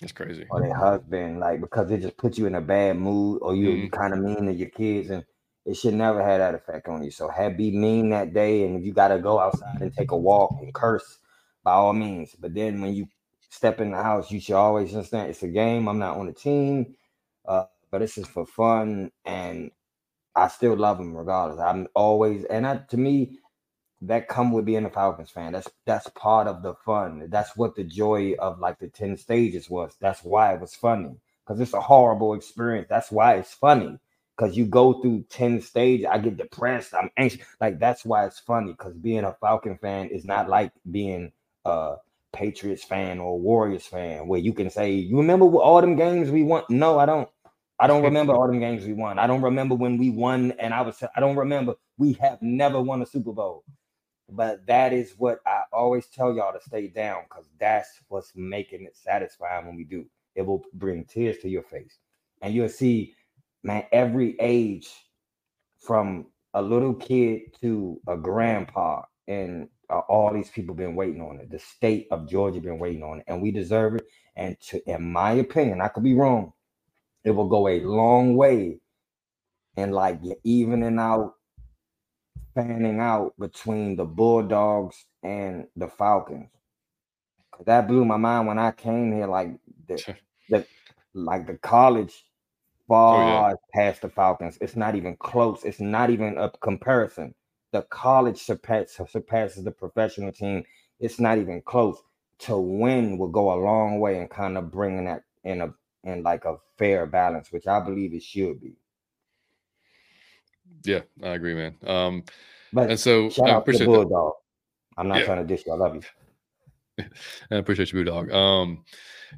that's crazy. Or their husband, like because it just puts you in a bad mood, or you mm-hmm. kind of mean to your kids, and it should never have that effect on you. So have be mean that day, and if you gotta go outside and take a walk and curse, by all means. But then when you step in the house, you should always understand it's a game. I'm not on the team, uh, but this is for fun, and I still love them regardless. I'm always, and I, to me, that come with being a Falcons fan. That's that's part of the fun. That's what the joy of like the 10 stages was. That's why it was funny. Because it's a horrible experience. That's why it's funny. Because you go through 10 stages. I get depressed. I'm anxious. Like that's why it's funny. Because being a Falcon fan is not like being a Patriots fan or Warriors fan, where you can say, You remember all them games we won? No, I don't. I don't remember all them games we won. I don't remember when we won, and I was I don't remember we have never won a Super Bowl. But that is what I always tell y'all to stay down because that's what's making it satisfying when we do. It will bring tears to your face. And you'll see, man, every age from a little kid to a grandpa and uh, all these people been waiting on it. The state of Georgia been waiting on it, and we deserve it. And to, in my opinion, I could be wrong. It will go a long way in like evening out fanning out between the Bulldogs and the Falcons. That blew my mind when I came here. Like the, oh, the like the college far oh, yeah. past the Falcons. It's not even close. It's not even a comparison. the college surpass, surpasses the professional team, it's not even close. To win will go a long way in kind of bringing that in a in like a fair balance, which I believe it should be. Yeah, I agree, man. Um, but and so shout I out to appreciate the that. I'm not Yeah. trying to dish you. I love you. I appreciate you, Dog. Um,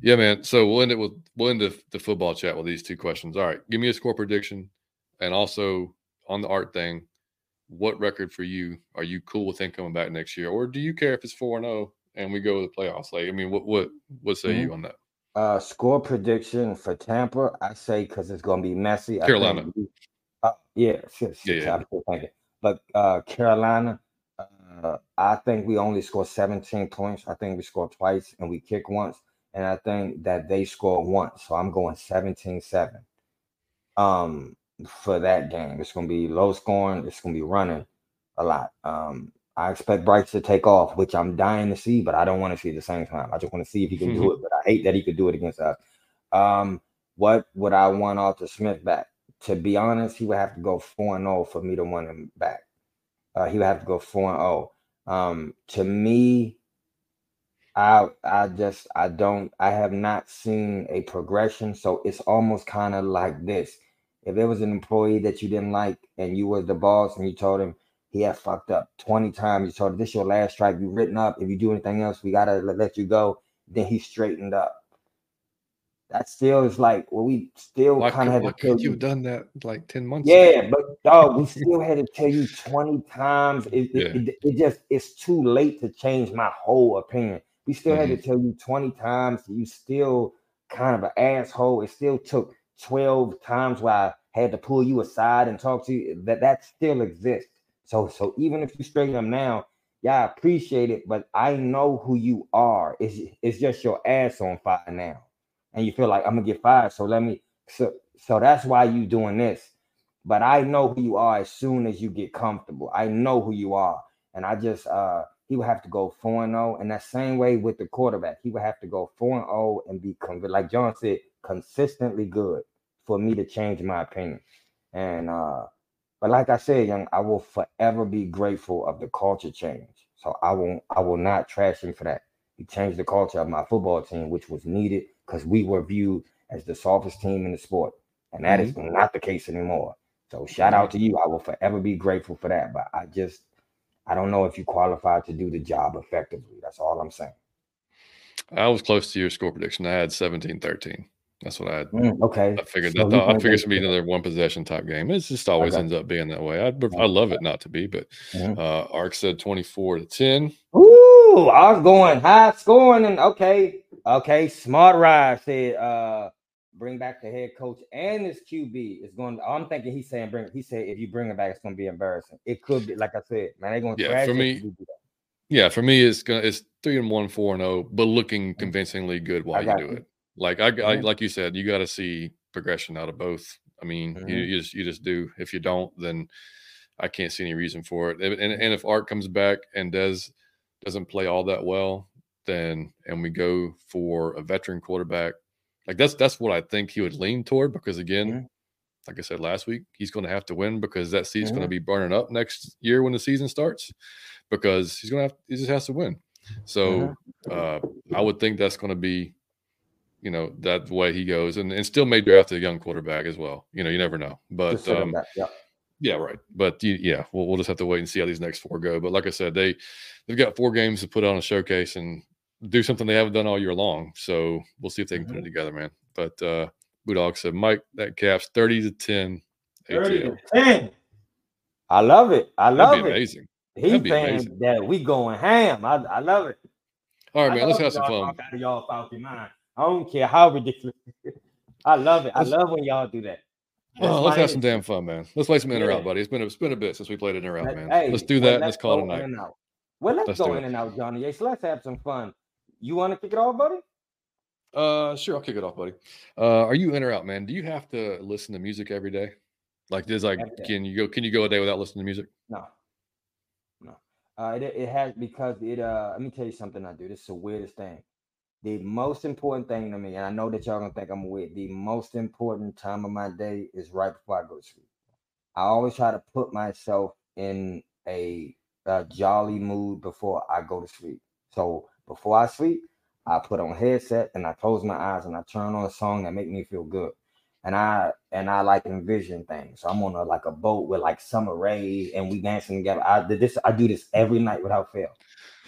yeah, man. So we'll end it with we'll end the, the football chat with these two questions. All right, give me a score prediction, and also on the art thing, what record for you are you cool with him coming back next year, or do you care if it's four and zero and we go to the playoffs? Like, I mean, what what what say Mm-hmm. you on that? Uh, score prediction for Tampa, I say because it's going to be messy. I think Carolina. we- uh, yeah, Yeah, yeah. But uh, Carolina, uh, I think we only score 17 points. I think we score twice and we kick once. And I think that they score once. So I'm going 17 7 um, for that game. It's going to be low scoring, it's going to be running a lot. Um, I expect Bryce to take off, which I'm dying to see, but I don't want to see at the same time. I just want to see if he can do it, but I hate that he could do it against us. Um, what would I want Arthur Smith back? To be honest, he would have to go 4 and 0 for me to want him back. Uh, he would have to go 4 and 0. Um, to me, I I just I don't I have not seen a progression. So it's almost kind of like this. If there was an employee that you didn't like and you was the boss and you told him he had fucked up 20 times, you told him this your last strike, you written up. If you do anything else, we gotta let you go. Then he straightened up. That still is like well, we still kind of had to tell you you. have done that like ten months? ago? Yeah, but dog, we still had to tell you 20 times. It, it, Yeah. it, it just it's too late to change my whole opinion. We still had to Mm-hmm. tell you 20 times. You still kind of an asshole. It still took 12 times where I had to pull you aside and talk to you. That that still exists. So so even if you straighten them now, yeah, I appreciate it, but I know who you are. It's it's just your ass on fire now. And you feel like I'm gonna get fired. So let me so so that's why you doing this. But I know who you are as soon as you get comfortable. I know who you are. And I just uh he would have to go 4 and 0. And that same way with the quarterback, he would have to go 4 and 0 and be con- like John said, consistently good for me to change my opinion. And uh but like I said, young, I will forever be grateful of the culture change. So I won't I will not trash him for that. He changed the culture of my football team, which was needed because we were viewed as the softest team in the sport. And that is mm-hmm. not the case anymore. So shout mm-hmm. out to you. I will forever be grateful for that. But I just I don't know if you qualified to do the job effectively. That's all I'm saying. I was close to your score prediction. I had 17-13. That's what I had. Mm, okay. I figured So that. thought, I figured gonna be another one possession type game. It just always Okay. ends up being that way. I I love it not to be, but Mhm. uh, Ark said twenty four to ten. Ooh, I was going high scoring and okay, okay. Smart ride said, uh, bring back the head coach and his QB. is going. I'm thinking he's saying bring. He said if you bring it back, it's going to be embarrassing. It could be like I said, man. They're going to Yeah, for me- you do that. Yeah, for me, it's gonna it's three and one, four and zero, but looking convincingly good while you do you. it. Like I, I like you said, you got to see progression out of both. I mean, you, Mhm. you just you just do. If you don't, then I can't see any reason for it. And and, and if Art comes back and does doesn't play all that well, then and we go for a veteran quarterback, like that's that's what I think he would lean toward because again. Mhm. Like I said last week, he's going to have to win because that seat's going to be burning up next year when the season starts. Because he's going to have, he just has to win. So uh, I would think that's going to be, you know, that way he goes, and, and still may draft a young quarterback as well. You know, you never know. But Just set up um, that- yeah. yeah, right. But you, yeah, we'll, we'll just have to wait and see how these next four go. But like I said, they they've got four games to put on a showcase and do something they haven't done all year long. So we'll see if they can put Mm-hmm. it together, man. But uh Budog said, Mike, that caps thirty to ten. 30 ATL. to 10. I love it. I love That'd be it. amazing. He's That'd be saying amazing. that we going ham. I, I love it. All right, man. Let's have some fun. Out of y'all mind. I don't care how ridiculous. I love it. I Let's- love when y'all do that. Well, let's have some damn fun, man. Let's play some in or out, buddy. It's been a, it's been a bit since we played in or out, man. hey, let's do that and let's call it a night. Well, let's, Let's go in it. and out, Johnny. Yes, let's have some fun. You want to kick it off, buddy? Uh, sure. I'll kick it off, buddy. Uh, are you in or out, man? Do you have to listen to music every day? Like, there's like, can you go? Can you go a day without listening to music? No, no. Uh, it it has because it. Uh, let me tell you something I do. This is the weirdest thing. The most important thing to me, and I know that y'all gonna think I'm weird. The most important time of my day is right before I go to sleep. I always try to put myself in a, a jolly mood before I go to sleep. So before I sleep, I put on headset and I close my eyes and I turn on a song that make me feel good. And I and I like envision things. So I'm on a like a boat with like Summer rays and we dancing together. I did this. I do this every night without fail.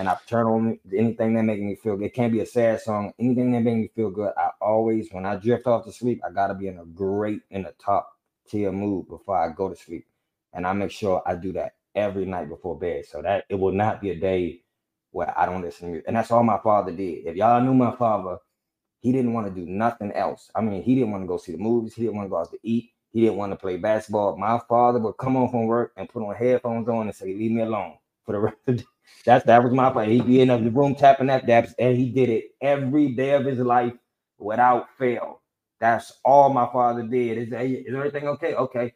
And I turn on anything that make me feel good. It can't be a sad song. Anything that make me feel good. I always when I drift off to sleep, I gotta be in a great in a top tier mood before I go to sleep. And I make sure I do that every night before bed. So that it will not be a day where I don't listen to music. And that's all my father did. If y'all knew my father, he didn't want to do nothing else. I mean, he didn't want to go see the movies. He didn't want to go out to eat. He didn't want to play basketball. My father would come home from work and put on headphones on and say, "Leave me alone." For the rest of the that's that was my father. He'd be in the room tapping that daps, and he did it every day of his life without fail. That's all my father did. Is, is everything okay? Okay.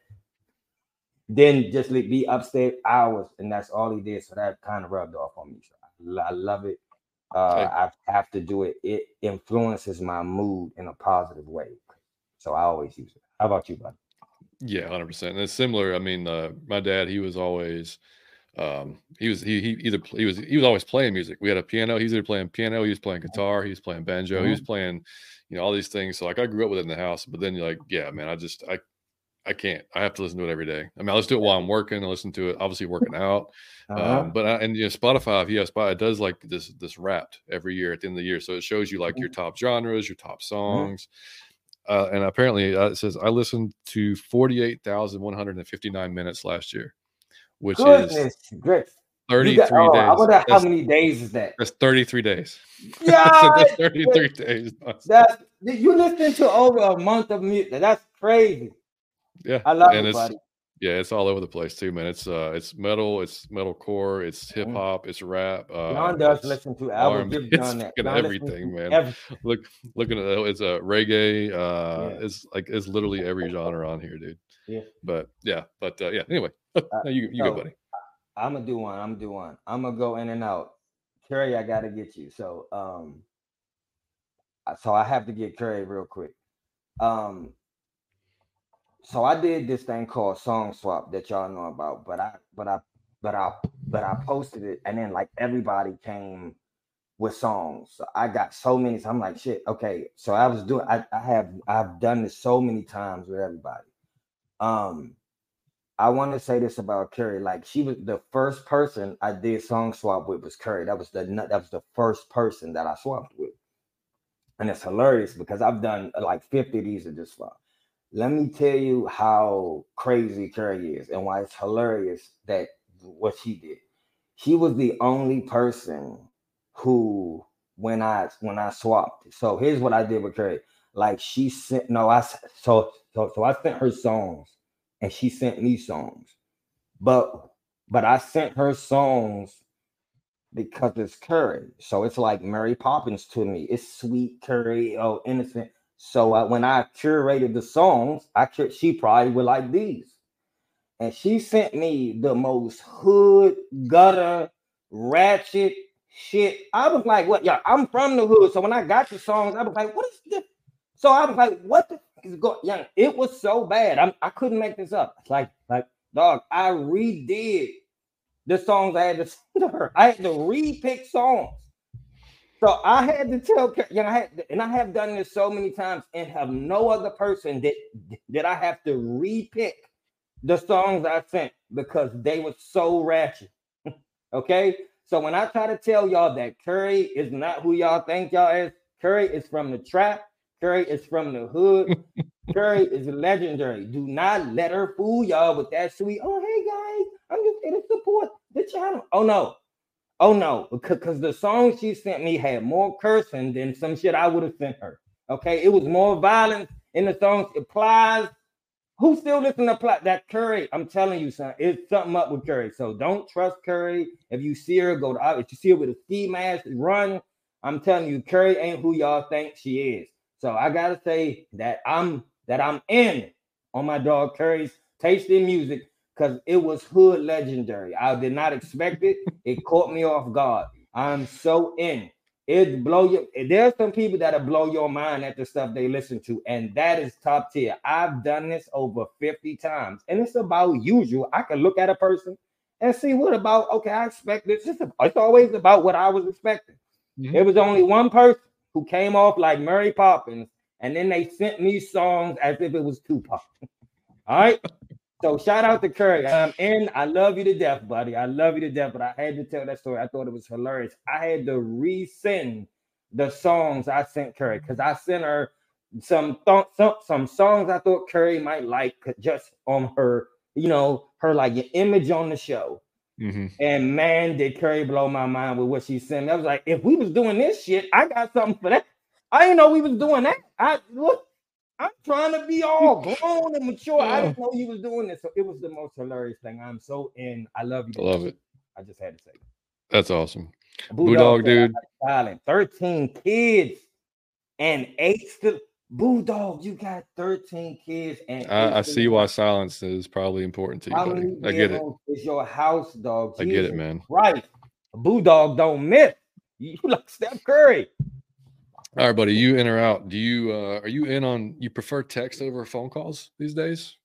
Then just be upstairs hours, and that's all he did. So that kind of rubbed off on me. So I love it. Uh, I have to do it. It influences my mood in a positive way. So I always use it. How about you, buddy? Yeah, hundred percent. And it's similar. I mean, uh, my dad, he was always, um, he was he, he either he was he was always playing music. We had a piano. He was either playing piano, he was playing guitar, he was playing banjo, mm-hmm. he was mm-hmm. playing, you know, all these things. So like I grew up with it in the house. But then you're like, yeah, man, I just I I can't. I have to listen to it every day. I mean, I listen to it while I'm working. I listen to it, obviously working out. Uh-huh. Um, but I, and you know, Spotify, if you have Spotify, it does like this this wrapped every year at the end of the year, so it shows you like your mm-hmm. top genres, your top mm-hmm. songs. Uh, and apparently, uh, it says I listened to forty eight thousand one hundred and fifty nine minutes last year, which Goodness, is great. 33 got, oh, days. I wonder how that's, many days is that? That's 33 days. Yeah, so that's 33 days. That's you listen to over a month of music. That's crazy. Yeah, I love and it, buddy. Yeah, it's all over the place too, man. It's uh, it's metal, it's metal core, it's hip Mm. hop, it's rap. Uh, John does listen to. R&B, it's that. John everything, man. every- Look, looking at it's a reggae. Uh, Yeah. it's like it's literally every genre on here, dude. Yeah. But yeah, but uh, yeah. Anyway, Uh, no, you you so- go, buddy. I'm gonna do one. I'm gonna do one. I'm gonna go in and out. Curry, I gotta get you. So um, so I have to get Curry real quick. Um, so I did this thing called Song Swap that y'all know about, but I but I but I but I posted it, and then like everybody came with songs. So I got so many. So I'm like, shit. Okay, so I was doing. I, I have I've done this so many times with everybody. Um, I want to say this about Curry. Like she was the first person I did song swap with was Curry. That was the that was the first person that I swapped with. And it's hilarious because I've done uh, like 50 of these at this swap. Let me tell you how crazy Curry is and why it's hilarious that what she did. She was the only person who when I when I swapped. So here's what I did with Curry. Like she sent no, I so so so I sent her songs and she sent me songs. But but I sent her songs because it's Curry. So it's like Mary Poppins to me. It's sweet Curry, oh innocent. So uh, when I curated the songs, I cur- she probably would like these. And she sent me the most hood, gutter, ratchet shit. I was like, what? Yeah, I'm from the hood. So when I got the songs, I was like, what is this? So I was like, what the is going? It was so bad. I'm, I couldn't make this up. Like, like, dog, I redid the songs I had to send her. I had to repick songs. So I had to tell, you know, I had, and I have done this so many times, and have no other person that that I have to repick the songs I sent because they were so ratchet. okay, so when I try to tell y'all that Curry is not who y'all think y'all is, Curry is from the trap. Curry is from the hood. Curry is legendary. Do not let her fool y'all with that sweet. Oh, hey guys, I'm just here to support the channel. Oh no, oh no, because the song she sent me had more cursing than some shit I would have sent her. Okay, it was more violence in the songs. It applies. Who still listen to plot that Curry? I'm telling you, son, it's something up with Curry. So don't trust Curry. If you see her, go to if you see her with a ski mask, run. I'm telling you, Curry ain't who y'all think she is. So I gotta say that I'm that I'm in on my dog Curry's tasting music because it was hood legendary. I did not expect it. It caught me off guard. I'm so in. It blow you. There's some people that'll blow your mind at the stuff they listen to, and that is top tier. I've done this over 50 times, and it's about usual. I can look at a person and see what about okay, I expect this. It's, it's always about what I was expecting. Mm-hmm. It was only one person who came off like Mary Poppins, and then they sent me songs as if it was Tupac. All right. So shout out to Curry. Um, I'm in. I love you to death, buddy. I love you to death. But I had to tell that story. I thought it was hilarious. I had to resend the songs I sent Curry because I sent her some th- some some songs I thought Curry might like just on her, you know, her like your image on the show. Mm-hmm. And man, did Curry blow my mind with what she sent me. I was like, if we was doing this shit, I got something for that. I didn't know we was doing that. I look, I'm trying to be all grown and mature. I didn't know you was doing this. So it was the most hilarious thing. I'm so in. I love you. I love it. I just had to say. That's awesome. Boo dog, dude. Silent. 13 kids and eight still. Boo dog, you got 13 kids and I, I see why silence is probably important to you, buddy. I get it. It's your house, dog. Jesus I get it, man. Right. Boo dog don't miss. You like Steph Curry. All right, buddy. You in or out? Do you uh are you in on you prefer text over phone calls these days?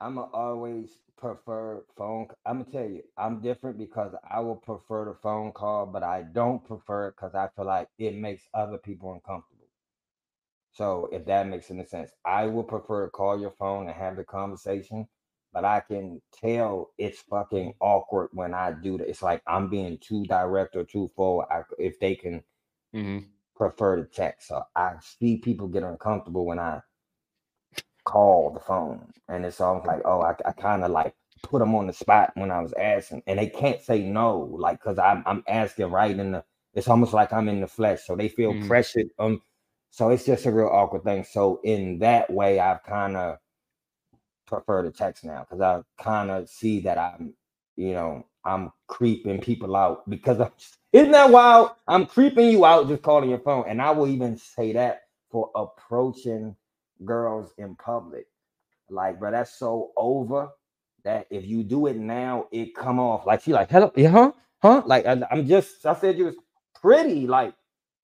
I'm always prefer phone. I'm gonna tell you, I'm different because I will prefer the phone call, but I don't prefer it because I feel like it makes other people uncomfortable. So if that makes any sense, I would prefer to call your phone and have the conversation, but I can tell it's fucking awkward when I do that. It's like I'm being too direct or too full. I, if they can mm-hmm prefer to text. So I see people get uncomfortable when I call the phone. And it's almost like, oh, I, I kind of like put them on the spot when I was asking. And they can't say no, like, because I'm, I'm asking right in the, it's almost like I'm in the flesh. So they feel mm. pressured. Um, so it's just a real awkward thing. So in that way, I've kind of prefer to text now because I kind of see that I'm, you know, I'm creeping people out because I'm isn't that wild? I'm creeping you out just calling your phone. And I will even say that for approaching girls in public. Like, bro, that's so over that if you do it now, it come off like she like, hello, yeah, huh? Huh? Like I, am just I said you was pretty, like,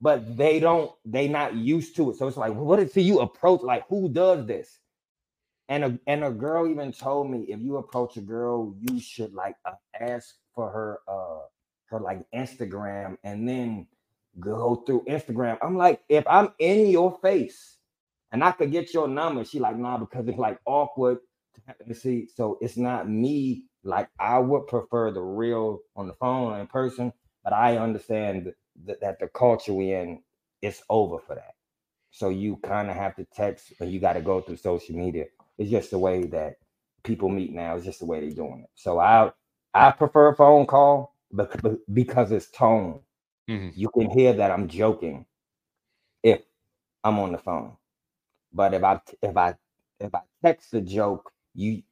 but they don't, they not used to it. So it's like, what see you approach? Like, who does this? And a and a girl even told me if you approach a girl, you should like uh, ask for her uh her like Instagram and then go through Instagram. I'm like, if I'm in your face and I could get your number, she like, nah, because it's like awkward to see. So it's not me. Like I would prefer the real on the phone in person, but I understand that, that the culture we in it's over for that. So you kind of have to text and you got to go through social media. It's just the way that people meet now. It's just the way they're doing it. So I I prefer a phone call because it's tone. Mm-hmm. You can hear that I'm joking if I'm on the phone. But if I if I if I text a joke, you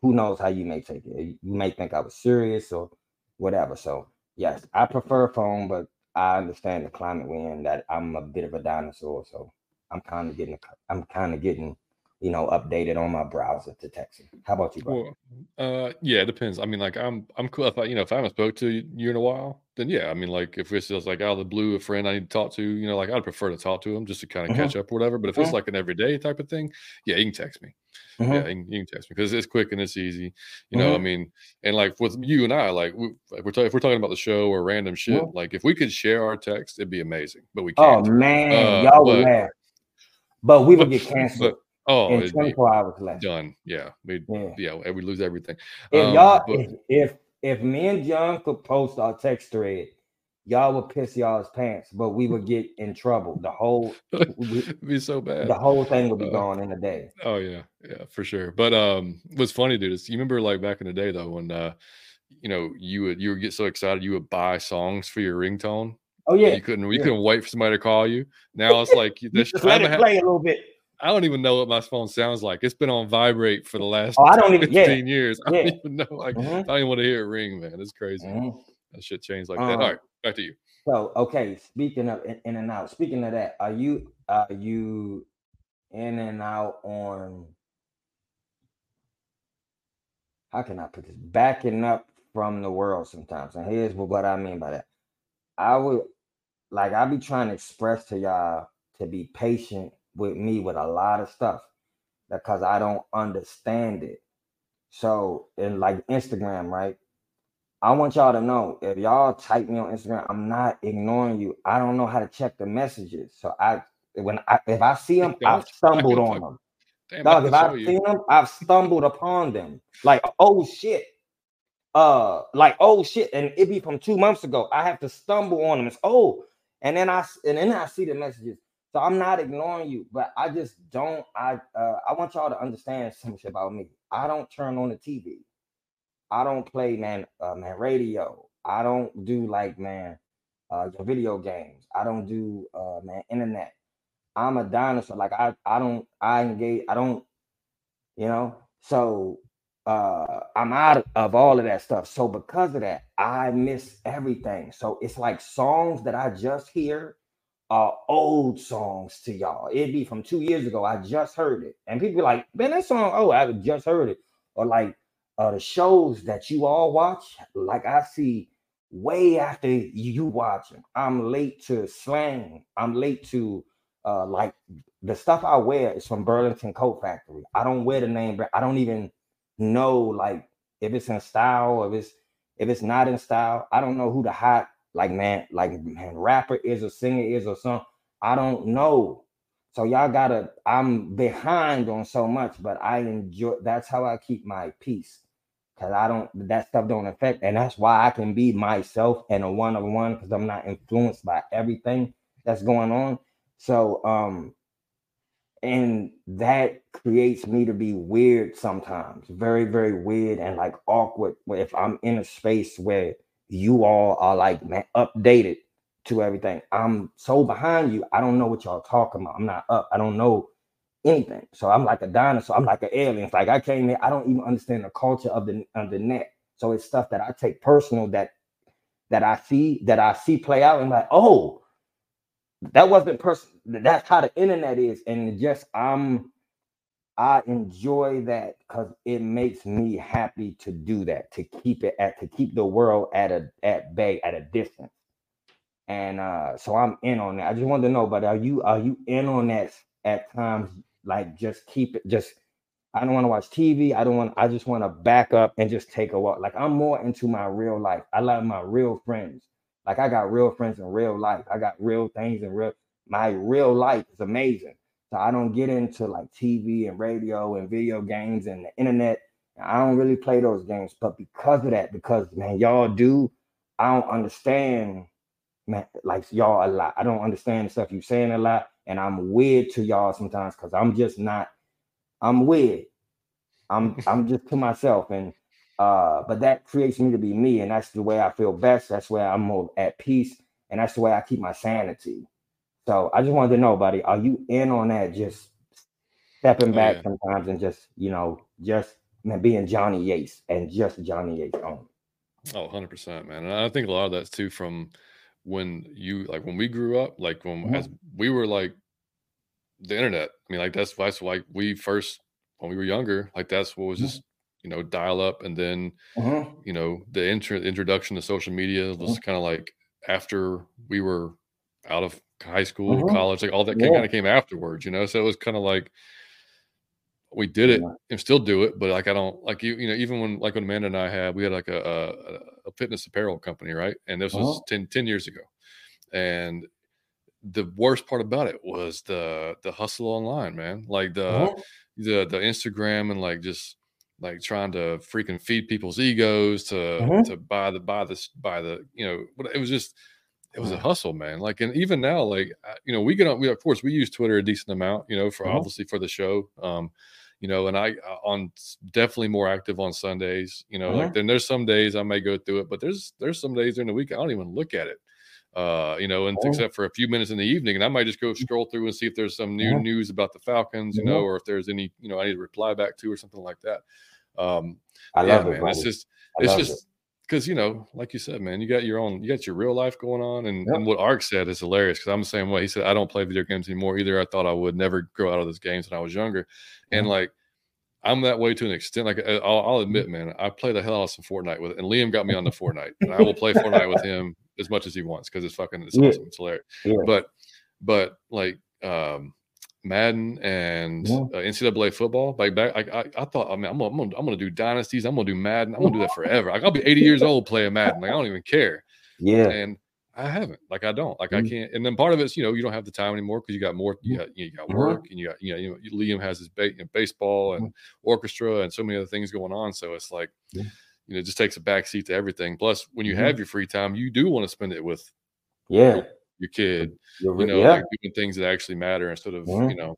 who knows how you may take it. You may think I was serious or whatever. So yes, I prefer phone, but I understand the climate we're in that I'm a bit of a dinosaur. So I'm kind of getting I'm kind of getting you know, updated on my browser to text him. How about you, bro? Well, uh, yeah, it depends. I mean, like I'm, I'm cool if I, you know, if I haven't spoke to you in a while, then yeah, I mean, like if it's just like out of the blue, a friend I need to talk to, you know, like I'd prefer to talk to him just to kind of mm-hmm. catch up or whatever. But if mm-hmm. it's like an everyday type of thing, yeah, you can text me. Mm-hmm. Yeah, you can, you can, text me because it's quick and it's easy. You know, I mm-hmm. mean, and like with you and I, like we, we're ta- if we're talking about the show or random shit, like if we could share our text, it'd be amazing. But we oh, can't. Oh man, uh, y'all but, would But we would get canceled. But, Oh, in 24 hours left. Done. Yeah. We, yeah. yeah. We lose everything. If um, y'all, but, if, if, if me and John could post our text thread, y'all would piss y'all's pants, but we would get in trouble. The whole It'd be so bad. The whole thing would be uh, gone in a day. Oh yeah, yeah, for sure. But um, what's funny, dude, is you remember like back in the day though when uh, you know, you would you would get so excited you would buy songs for your ringtone. Oh yeah, you couldn't you yeah. couldn't wait for somebody to call you. Now it's like this. just let it play a little bit. I don't even know what my phone sounds like. It's been on vibrate for the last oh, I don't even, 15 yeah. years. I don't even know. Like, mm-hmm. I don't even want to hear it ring, man. It's crazy. Mm-hmm. That shit changed like um, that. All right, back to you. So, okay, speaking of in, in and out, speaking of that, are you are you in and out on how can I put this? Backing up from the world sometimes. And here's what I mean by that. I would like I be trying to express to y'all to be patient with me with a lot of stuff because I don't understand it. So in like Instagram, right? I want y'all to know if y'all type me on Instagram, I'm not ignoring you. I don't know how to check the messages. So I when I if I see them, I've stumbled on them. Damn, Dog, if I've seen them, I've stumbled upon them. Like, oh shit. Uh, like oh shit, and it be from two months ago. I have to stumble on them. It's oh, and then I and then I see the messages. So I'm not ignoring you, but I just don't. I uh, I want y'all to understand something about me. I don't turn on the TV. I don't play man uh, man radio. I don't do like man uh video games. I don't do uh man internet. I'm a dinosaur. Like I I don't I engage. I don't you know. So uh I'm out of all of that stuff. So because of that, I miss everything. So it's like songs that I just hear are old songs to y'all. It'd be from two years ago. I just heard it. And people like, man, that song, oh, I just heard it. Or like uh the shows that you all watch, like I see way after you watch them. I'm late to slang. I'm late to uh like the stuff I wear is from Burlington Coat Factory. I don't wear the name, but I don't even know like if it's in style, if it's if it's not in style. I don't know who the hot like man, like man, rapper is or singer is or something. I don't know. So y'all gotta, I'm behind on so much, but I enjoy that's how I keep my peace. Cause I don't that stuff don't affect, and that's why I can be myself and a one-on-one because I'm not influenced by everything that's going on. So um and that creates me to be weird sometimes, very, very weird and like awkward if I'm in a space where you all are like man updated to everything. I'm so behind you. I don't know what y'all talking about. I'm not up. I don't know anything. So I'm like a dinosaur. I'm like an alien. It's like I came here. I don't even understand the culture of the of the net. So it's stuff that I take personal that that I see that I see play out and like, oh, that wasn't personal. That's how the internet is, and just I'm I enjoy that because it makes me happy to do that, to keep it at to keep the world at a at bay at a distance. And uh so I'm in on that. I just wanted to know, but are you are you in on that at times? Like just keep it just I don't want to watch TV. I don't want I just want to back up and just take a walk. Like I'm more into my real life. I love my real friends. Like I got real friends in real life. I got real things in real my real life is amazing. So I don't get into like TV and radio and video games and the internet. I don't really play those games. But because of that, because man, y'all do, I don't understand man, like y'all a lot. I don't understand the stuff you're saying a lot. And I'm weird to y'all sometimes because I'm just not, I'm weird. I'm I'm just to myself. And uh, but that creates me to be me, and that's the way I feel best. That's where I'm more at peace, and that's the way I keep my sanity. So I just wanted to know, buddy, are you in on that? Just stepping back yeah. sometimes and just, you know, just man, being Johnny Yates and just Johnny Yates on. Oh, 100%, man. And I think a lot of that's too from when you, like, when we grew up, like, when mm-hmm. as we were like the internet. I mean, like, that's, that's like we first, when we were younger, like, that's what was mm-hmm. just, you know, dial up. And then, mm-hmm. you know, the intro, introduction to social media was mm-hmm. kind of like after we were out of high school, mm-hmm. college, like all that yeah. kind of came afterwards, you know. So it was kind of like we did it yeah. and still do it, but like I don't like you, you know, even when like when Amanda and I had, we had like a a, a fitness apparel company, right? And this was uh-huh. 10, 10 years ago. And the worst part about it was the the hustle online, man. Like the uh-huh. the the Instagram and like just like trying to freaking feed people's egos to uh-huh. to buy the buy this buy the you know but it was just it was a hustle, man. Like, and even now, like, you know, we get on, we, of course, we use Twitter a decent amount, you know, for uh-huh. obviously for the show. Um, you know, and I uh, on definitely more active on Sundays, you know, uh-huh. like then there's some days I may go through it, but there's, there's some days during the week I don't even look at it, uh, you know, and oh. except for a few minutes in the evening. And I might just go mm. scroll through and see if there's some new uh-huh. news about the Falcons, you know, or if there's any, you know, I need to reply back to or something like that. Um, I love yeah, it. Man, it's just, it's just, it because you know, like you said, man, you got your own, you got your real life going on, and, yep. and what Ark said is hilarious because I'm the same way. He said, "I don't play video games anymore either. I thought I would never grow out of those games when I was younger, mm-hmm. and like." I'm that way to an extent. Like I'll, I'll, mm-hmm. admit, man, I play the hell out of some Fortnite with, and Liam got me on the Fortnite, and I will play Fortnite with him as much as he wants because it's fucking it's yeah. awesome, it's hilarious. Yeah. But, but like, um, Madden and uh, NCAA football. Like back, I, I, I thought, I mean, I'm gonna, I'm gonna, I'm gonna do dynasties. I'm gonna do Madden. I'm gonna do that forever. Like I'll be 80 years old playing Madden. Like I don't even care. Yeah. And I haven't. Like I don't. Like mm-hmm. I can't. And then part of it's you know you don't have the time anymore because you got more. You got you got mm-hmm. work and you got you know, you know Liam has his ba- you know, baseball and mm-hmm. orchestra and so many other things going on. So it's like yeah. you know it just takes a backseat to everything. Plus, when you mm-hmm. have your free time, you do want to spend it with yeah your, kid. you know, yeah. like doing things that actually matter instead of you know.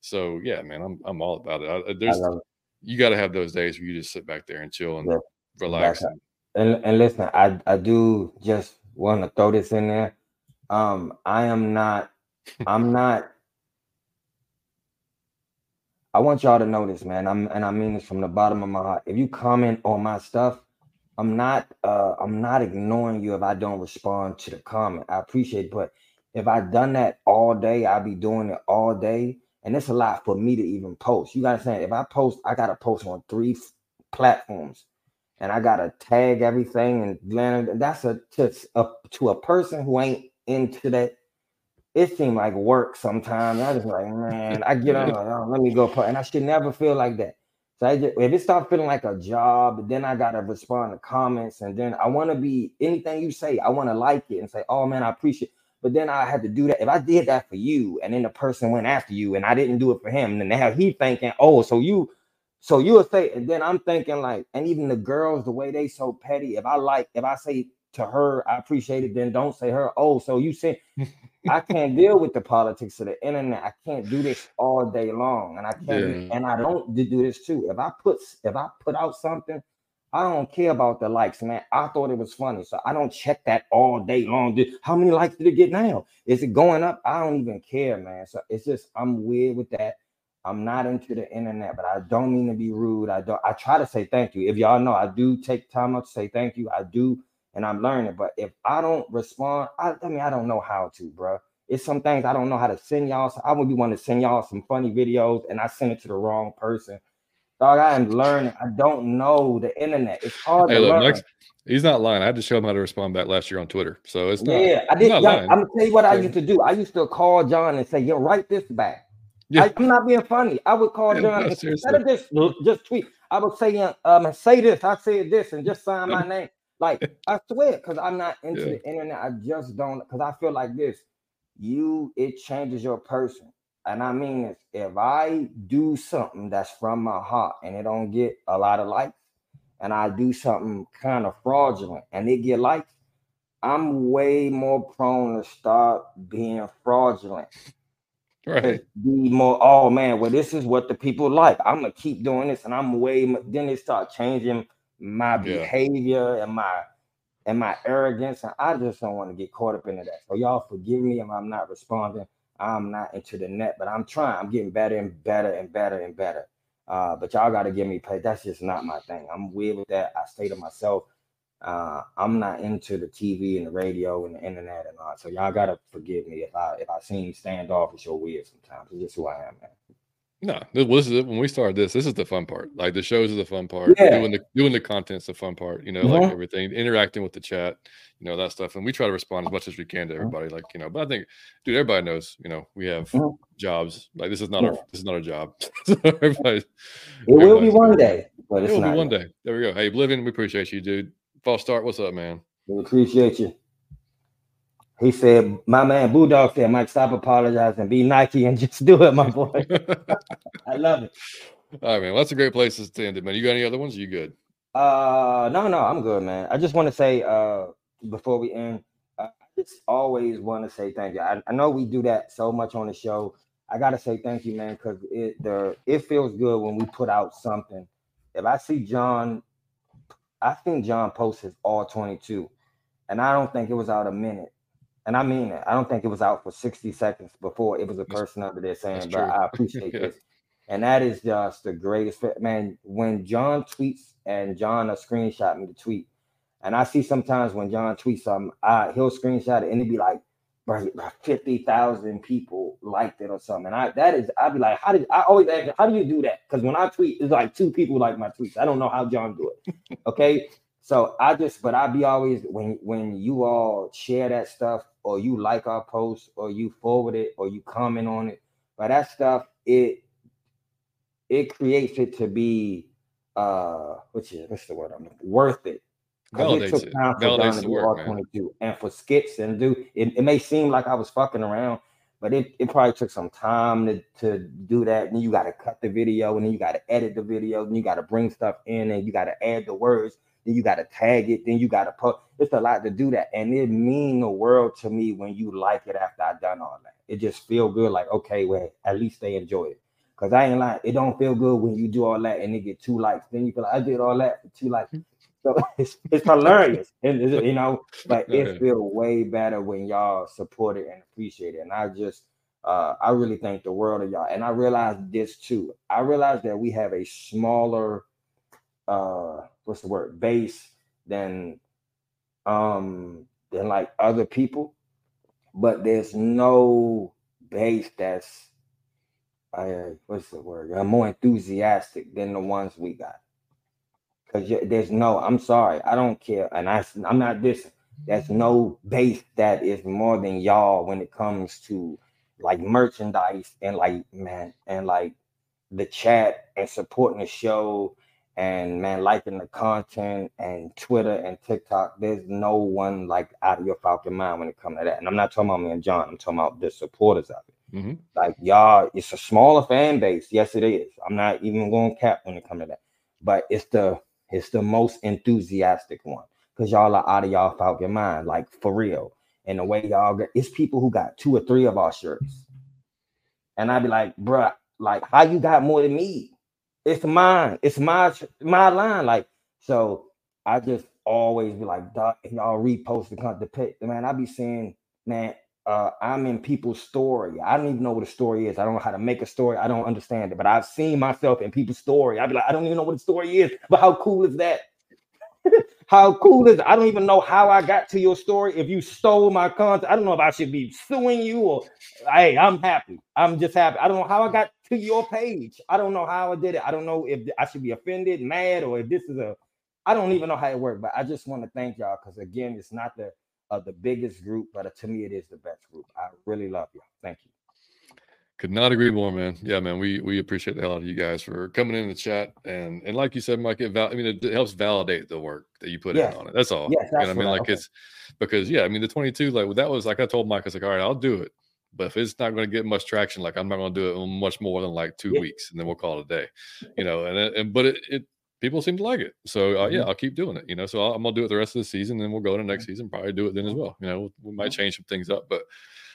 So yeah, man, I'm I'm all about it. I, there's I you got to have those days where you just sit back there and chill and yeah. relax. And, and, and listen, I I do just want to throw this in there. Um, I am not, I'm not. I want y'all to know this, man. I'm and I mean this from the bottom of my heart. If you comment on my stuff, I'm not uh I'm not ignoring you if I don't respond to the comment. I appreciate it, but if I done that all day, I'd be doing it all day. And it's a lot for me to even post. You gotta say if I post, I gotta post on three platforms and I gotta tag everything and that's a to a to a person who ain't into that. It seemed like work sometimes. I just like, man, I get on, oh, let me go, and I should never feel like that. So I just, if it starts feeling like a job, then I gotta respond to comments, and then I want to be anything you say, I want to like it and say, oh man, I appreciate. But then I had to do that. If I did that for you, and then the person went after you, and I didn't do it for him, then now he thinking, oh, so you so you would say, and then I'm thinking like, and even the girls, the way they so petty. If I like, if I say to her, I appreciate it, then don't say her. Oh, so you say I can't deal with the politics of the internet. I can't do this all day long, and I can't, yeah. and I don't do this too. If I put if I put out something, I don't care about the likes, man. I thought it was funny, so I don't check that all day long. How many likes did it get now? Is it going up? I don't even care, man. So it's just I'm weird with that. I'm not into the internet, but I don't mean to be rude. I don't. I try to say thank you. If y'all know, I do take time out to say thank you. I do, and I'm learning. But if I don't respond, I, I mean, I don't know how to, bro. It's some things I don't know how to send y'all. So I would be wanting to send y'all some funny videos, and I send it to the wrong person. Dog, I am learning. I don't know the internet. It's hard hey, to look, learn. Next, he's not lying. I had to show him how to respond back last year on Twitter. So it's not. Yeah, I did. I'm gonna tell you what I used to do. I used to call John and say, "Yo, write this back." Yeah. I, am not being funny. I would call John no, instead of this, just tweet. I would say, um, say this. I said this, and just sign my name. Like I swear, because I'm not into yeah. the internet. I just don't. Because I feel like this. You, it changes your person, and I mean this. If I do something that's from my heart and it don't get a lot of likes, and I do something kind of fraudulent and it get likes, I'm way more prone to start being fraudulent right be more oh man well this is what the people like i'm gonna keep doing this and i'm way then they start changing my yeah. behavior and my and my arrogance and i just don't want to get caught up into that so y'all forgive me if i'm not responding i'm not into the net but i'm trying i'm getting better and better and better and better uh, but y'all got to give me pay that's just not my thing i'm weird with that i stay to myself uh, I'm not into the TV and the radio and the internet and all. So y'all gotta forgive me if I if I seem standoffish or weird sometimes. It's just who I am, man. No, this is when we started this. This is the fun part. Like the shows is the fun part. Yeah. Doing the doing the content's the fun part. You know, mm-hmm. like everything, interacting with the chat, you know that stuff, and we try to respond as much as we can to mm-hmm. everybody. Like you know, but I think, dude, everybody knows. You know, we have mm-hmm. jobs. Like this is not our this is not our job. so everybody, it will be one day, but it will be one day. There we go. Hey, Oblivion, we appreciate you, dude. False start. What's up, man? We appreciate you. He said, my man Bulldog said, Mike, stop apologizing, be Nike and just do it, my boy. I love it. All right, man. Well, that's a great place to end it, man. You got any other ones? you good? Uh no, no, I'm good, man. I just want to say uh before we end, I just always want to say thank you. I, I know we do that so much on the show. I gotta say thank you, man, because it the it feels good when we put out something. If I see John I think John posted all 22, and I don't think it was out a minute. And I mean it. I don't think it was out for 60 seconds before it was a person under there saying, but I appreciate yeah. this. And that is just the greatest. Man, when John tweets and John a screenshot me the tweet, and I see sometimes when John tweets something, I, he'll screenshot it and it'd be like, fifty thousand people liked it or something. And I that is I'd be like, how did I always ask how do you do that? Because when I tweet, it's like two people like my tweets. I don't know how John do it. okay. So I just but I be always when when you all share that stuff or you like our post or you forward it or you comment on it, but that stuff it it creates it to be uh which is what's the word I'm worth it. Validates it. Took time for Validates to do all 22 and for skits and do it, it may seem like I was fucking around, but it, it probably took some time to, to do that. And you got to cut the video and then you got to edit the video and you got to bring stuff in and you got to add the words. Then you got to tag it. Then you got to put it's a lot to do that. And it mean the world to me when you like it after I done all that. It just feel good, like, okay, well, at least they enjoy it. Cause I ain't like it don't feel good when you do all that and they get two likes. Then you feel like I did all that for two likes. So it's, it's hilarious, and you know, but it feel way better when y'all support it and appreciate it. And I just, uh, I really thank the world of y'all. And I realized this too. I realized that we have a smaller, uh, what's the word, base than, um, than like other people, but there's no base that's, uh, what's the word, I'm more enthusiastic than the ones we got. Cause there's no, I'm sorry, I don't care, and I, I'm not this. There's no base that is more than y'all when it comes to like merchandise and like man and like the chat and supporting the show and man liking the content and Twitter and TikTok. There's no one like out of your Falcon mind when it comes to that. And I'm not talking about me and John. I'm talking about the supporters of it. Mm-hmm. Like y'all, it's a smaller fan base. Yes, it is. I'm not even going cap when it comes to that. But it's the it's the most enthusiastic one because y'all are out of y'all Falcon mind, like for real. And the way y'all get, it's people who got two or three of our shirts. And I'd be like, bruh, like how you got more than me? It's mine. It's my my line. Like, so I just always be like, y'all repost the content. Man, I be saying, man, uh, I'm in people's story. I don't even know what a story is. I don't know how to make a story. I don't understand it. But I've seen myself in people's story. I'd be like, I don't even know what a story is. But how cool is that? how cool is it? I don't even know how I got to your story. If you stole my content, I don't know if I should be suing you or hey, I'm happy. I'm just happy. I don't know how I got to your page. I don't know how I did it. I don't know if I should be offended, mad, or if this is a I don't even know how it worked. But I just want to thank y'all because again, it's not the uh, the biggest group, but uh, to me, it is the best group. I really love y'all. Thank you. Could not agree more, man. Yeah, man. We we appreciate the hell out of you guys for coming in the chat and and like you said, Mike, it val- I mean it, it helps validate the work that you put yes. in on it. That's all. Yes, that's I mean, like okay. it's because yeah, I mean the 22, like that was like I told Mike, I was like, all right, I'll do it. But if it's not going to get much traction, like I'm not going to do it much more than like two yeah. weeks, and then we'll call it a day, you know. And and but it, it people seem to like it. So uh, yeah, mm-hmm. I'll keep doing it. You know, so i am gonna do it the rest of the season, and we'll go to next mm-hmm. season, probably do it then as well. You know, we might change some things up, but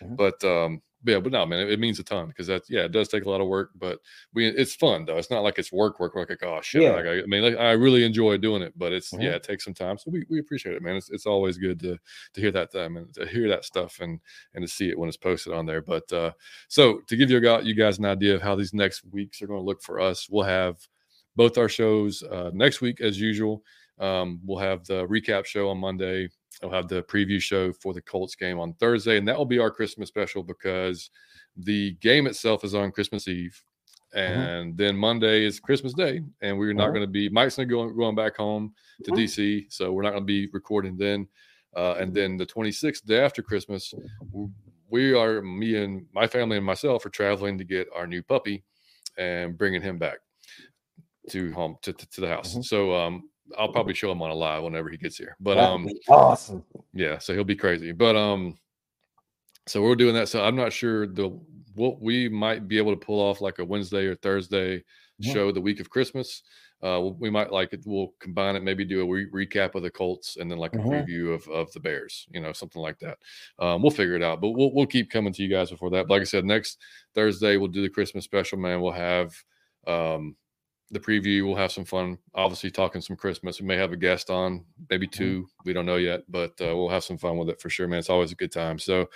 mm-hmm. but um, yeah, but no, man, it, it means a ton because that's yeah, it does take a lot of work, but we it's fun though. It's not like it's work, work, work. Like oh shit, yeah. like, I, I, mean, like, I really enjoy doing it, but it's mm-hmm. yeah, it takes some time. So we, we appreciate it, man. It's, it's always good to to hear that time and to hear that stuff and and to see it when it's posted on there. But uh, so to give you you guys an idea of how these next weeks are going to look for us, we'll have both our shows uh, next week as usual. Um, we'll have the recap show on Monday. We'll have the preview show for the Colts game on Thursday, and that will be our Christmas special because the game itself is on Christmas Eve, mm-hmm. and mm-hmm. then Monday is Christmas Day, and we're not mm-hmm. going to be. Mike's going to go going back home to mm-hmm. DC, so we're not going to be recording then. Uh, and then the 26th day after Christmas, we are me and my family and myself are traveling to get our new puppy and bringing him back to home to, to, to the house. Mm-hmm. So um, I'll probably show him on a live whenever he gets here. But That'd um, awesome. Yeah, so he'll be crazy. But um, so we're doing that. So I'm not sure the what we might be able to pull off like a Wednesday or Thursday yeah. show the week of Christmas. Uh, we might like it. We'll combine it, maybe do a re- recap of the Colts and then like a mm-hmm. preview of, of the Bears, you know, something like that. Um, we'll figure it out, but we'll, we'll keep coming to you guys before that. But like I said, next Thursday, we'll do the Christmas special, man. We'll have, um, the preview. We'll have some fun, obviously talking some Christmas. We may have a guest on, maybe mm-hmm. 2 We don't know yet, but uh, we'll have some fun with it for sure, man. It's always a good time. So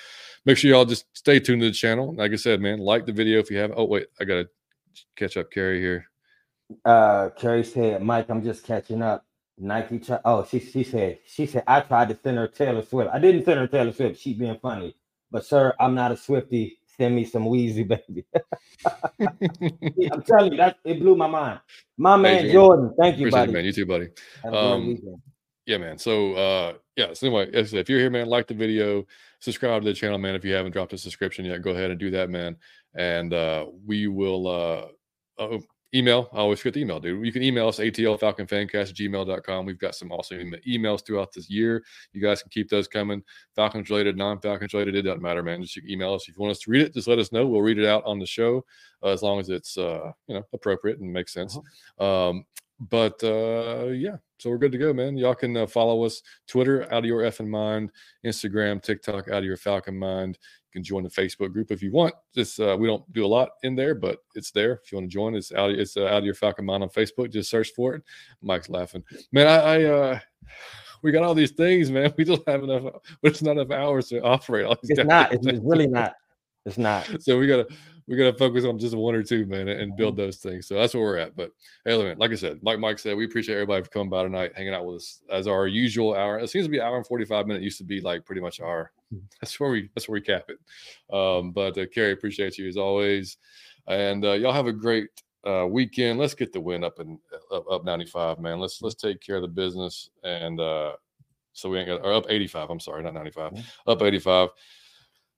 make sure y'all just stay tuned to the channel. Like I said, man, like the video if you have. Oh wait, I gotta catch up, Carrie here. Uh, Carrie said, Mike, I'm just catching up. Nike. Try- oh, she she said she said I tried to send her Taylor Swift. I didn't send her Taylor Swift. She being funny, but sir, I'm not a Swiftie send me some Weezy, baby. I'm telling you, that it blew my mind. My man hey, Jordan, thank you, Appreciate buddy. It, man. You too, buddy. Um, yeah, man. So uh yeah, so anyway, if you're here, man, like the video, subscribe to the channel, man. If you haven't dropped a subscription yet, go ahead and do that, man. And uh we will uh oh, email. I always forget the email, dude. You can email us atlfalconfancast gmail.com. We've got some awesome emails throughout this year. You guys can keep those coming. Falcons related, non-Falcons related, it doesn't matter, man. Just email us. If you want us to read it, just let us know. We'll read it out on the show uh, as long as it's uh, you know appropriate and makes sense. Uh-huh. Um, but uh, yeah, so we're good to go, man. Y'all can uh, follow us Twitter, out of your effing mind, Instagram, TikTok, out of your Falcon mind. Can join the Facebook group if you want. Just uh, we don't do a lot in there, but it's there if you want to join. It's out. It's uh, out of your Falcon mind on Facebook. Just search for it. Mike's laughing, man. I, I uh, we got all these things, man. We don't have enough. It's not enough hours to operate all these. It's not. It's, it's really not. It's not. So we gotta we gotta focus on just one or two, man, and build mm-hmm. those things. So that's where we're at. But hey, man, like I said, like Mike said, we appreciate everybody for coming by tonight, hanging out with us as our usual hour. It seems to be hour and forty five minute. Used to be like pretty much our. Mm-hmm. That's where we that's where we cap it. Um, but uh, Kerry, appreciate you as always, and uh, y'all have a great uh, weekend. Let's get the win up and up, up 95, man. Let's let's take care of the business and uh so we ain't got or up 85. I'm sorry, not 95, mm-hmm. up 85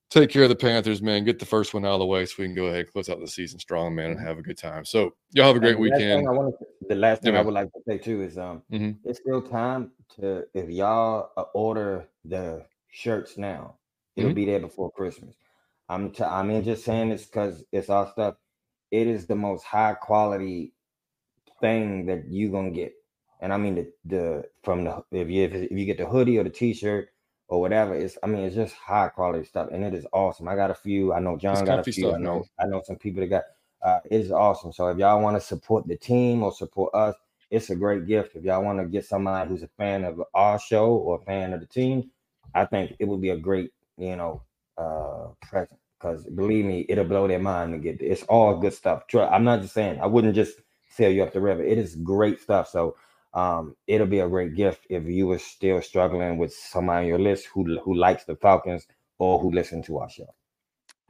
take care of the Panthers, man. Get the first one out of the way so we can go ahead and close out the season strong, man, and mm-hmm. have a good time. So y'all have a great weekend. To, the last thing yeah, I would like to say too is um mm-hmm. it's still time to if y'all uh, order the shirts now, it'll mm-hmm. be there before Christmas. I'm t- I mean just saying this because it's our stuff. It is the most high quality thing that you're gonna get. And I mean the the from the if you if, if you get the hoodie or the t-shirt or whatever. It's I mean, it's just high quality stuff, and it is awesome. I got a few. I know John got a few. Stuff, I know man. I know some people that got. Uh, it is awesome. So if y'all want to support the team or support us, it's a great gift. If y'all want to get somebody who's a fan of our show or a fan of the team, I think it would be a great, you know, uh, present. Because believe me, it'll blow their mind to get. It's all good stuff. I'm not just saying. I wouldn't just sell you up the river. It is great stuff. So um, it'll be a great gift if you were still struggling with somebody on your list who who likes the Falcons or who listen to our show.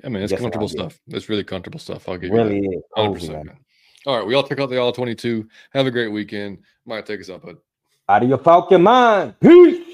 I mean, it's Guess comfortable stuff. It's really comfortable stuff. I'll give really you that. 100%. All right, we all check out the all 22. Have a great weekend. Might take us up, but out of your Falcon mind. Peace.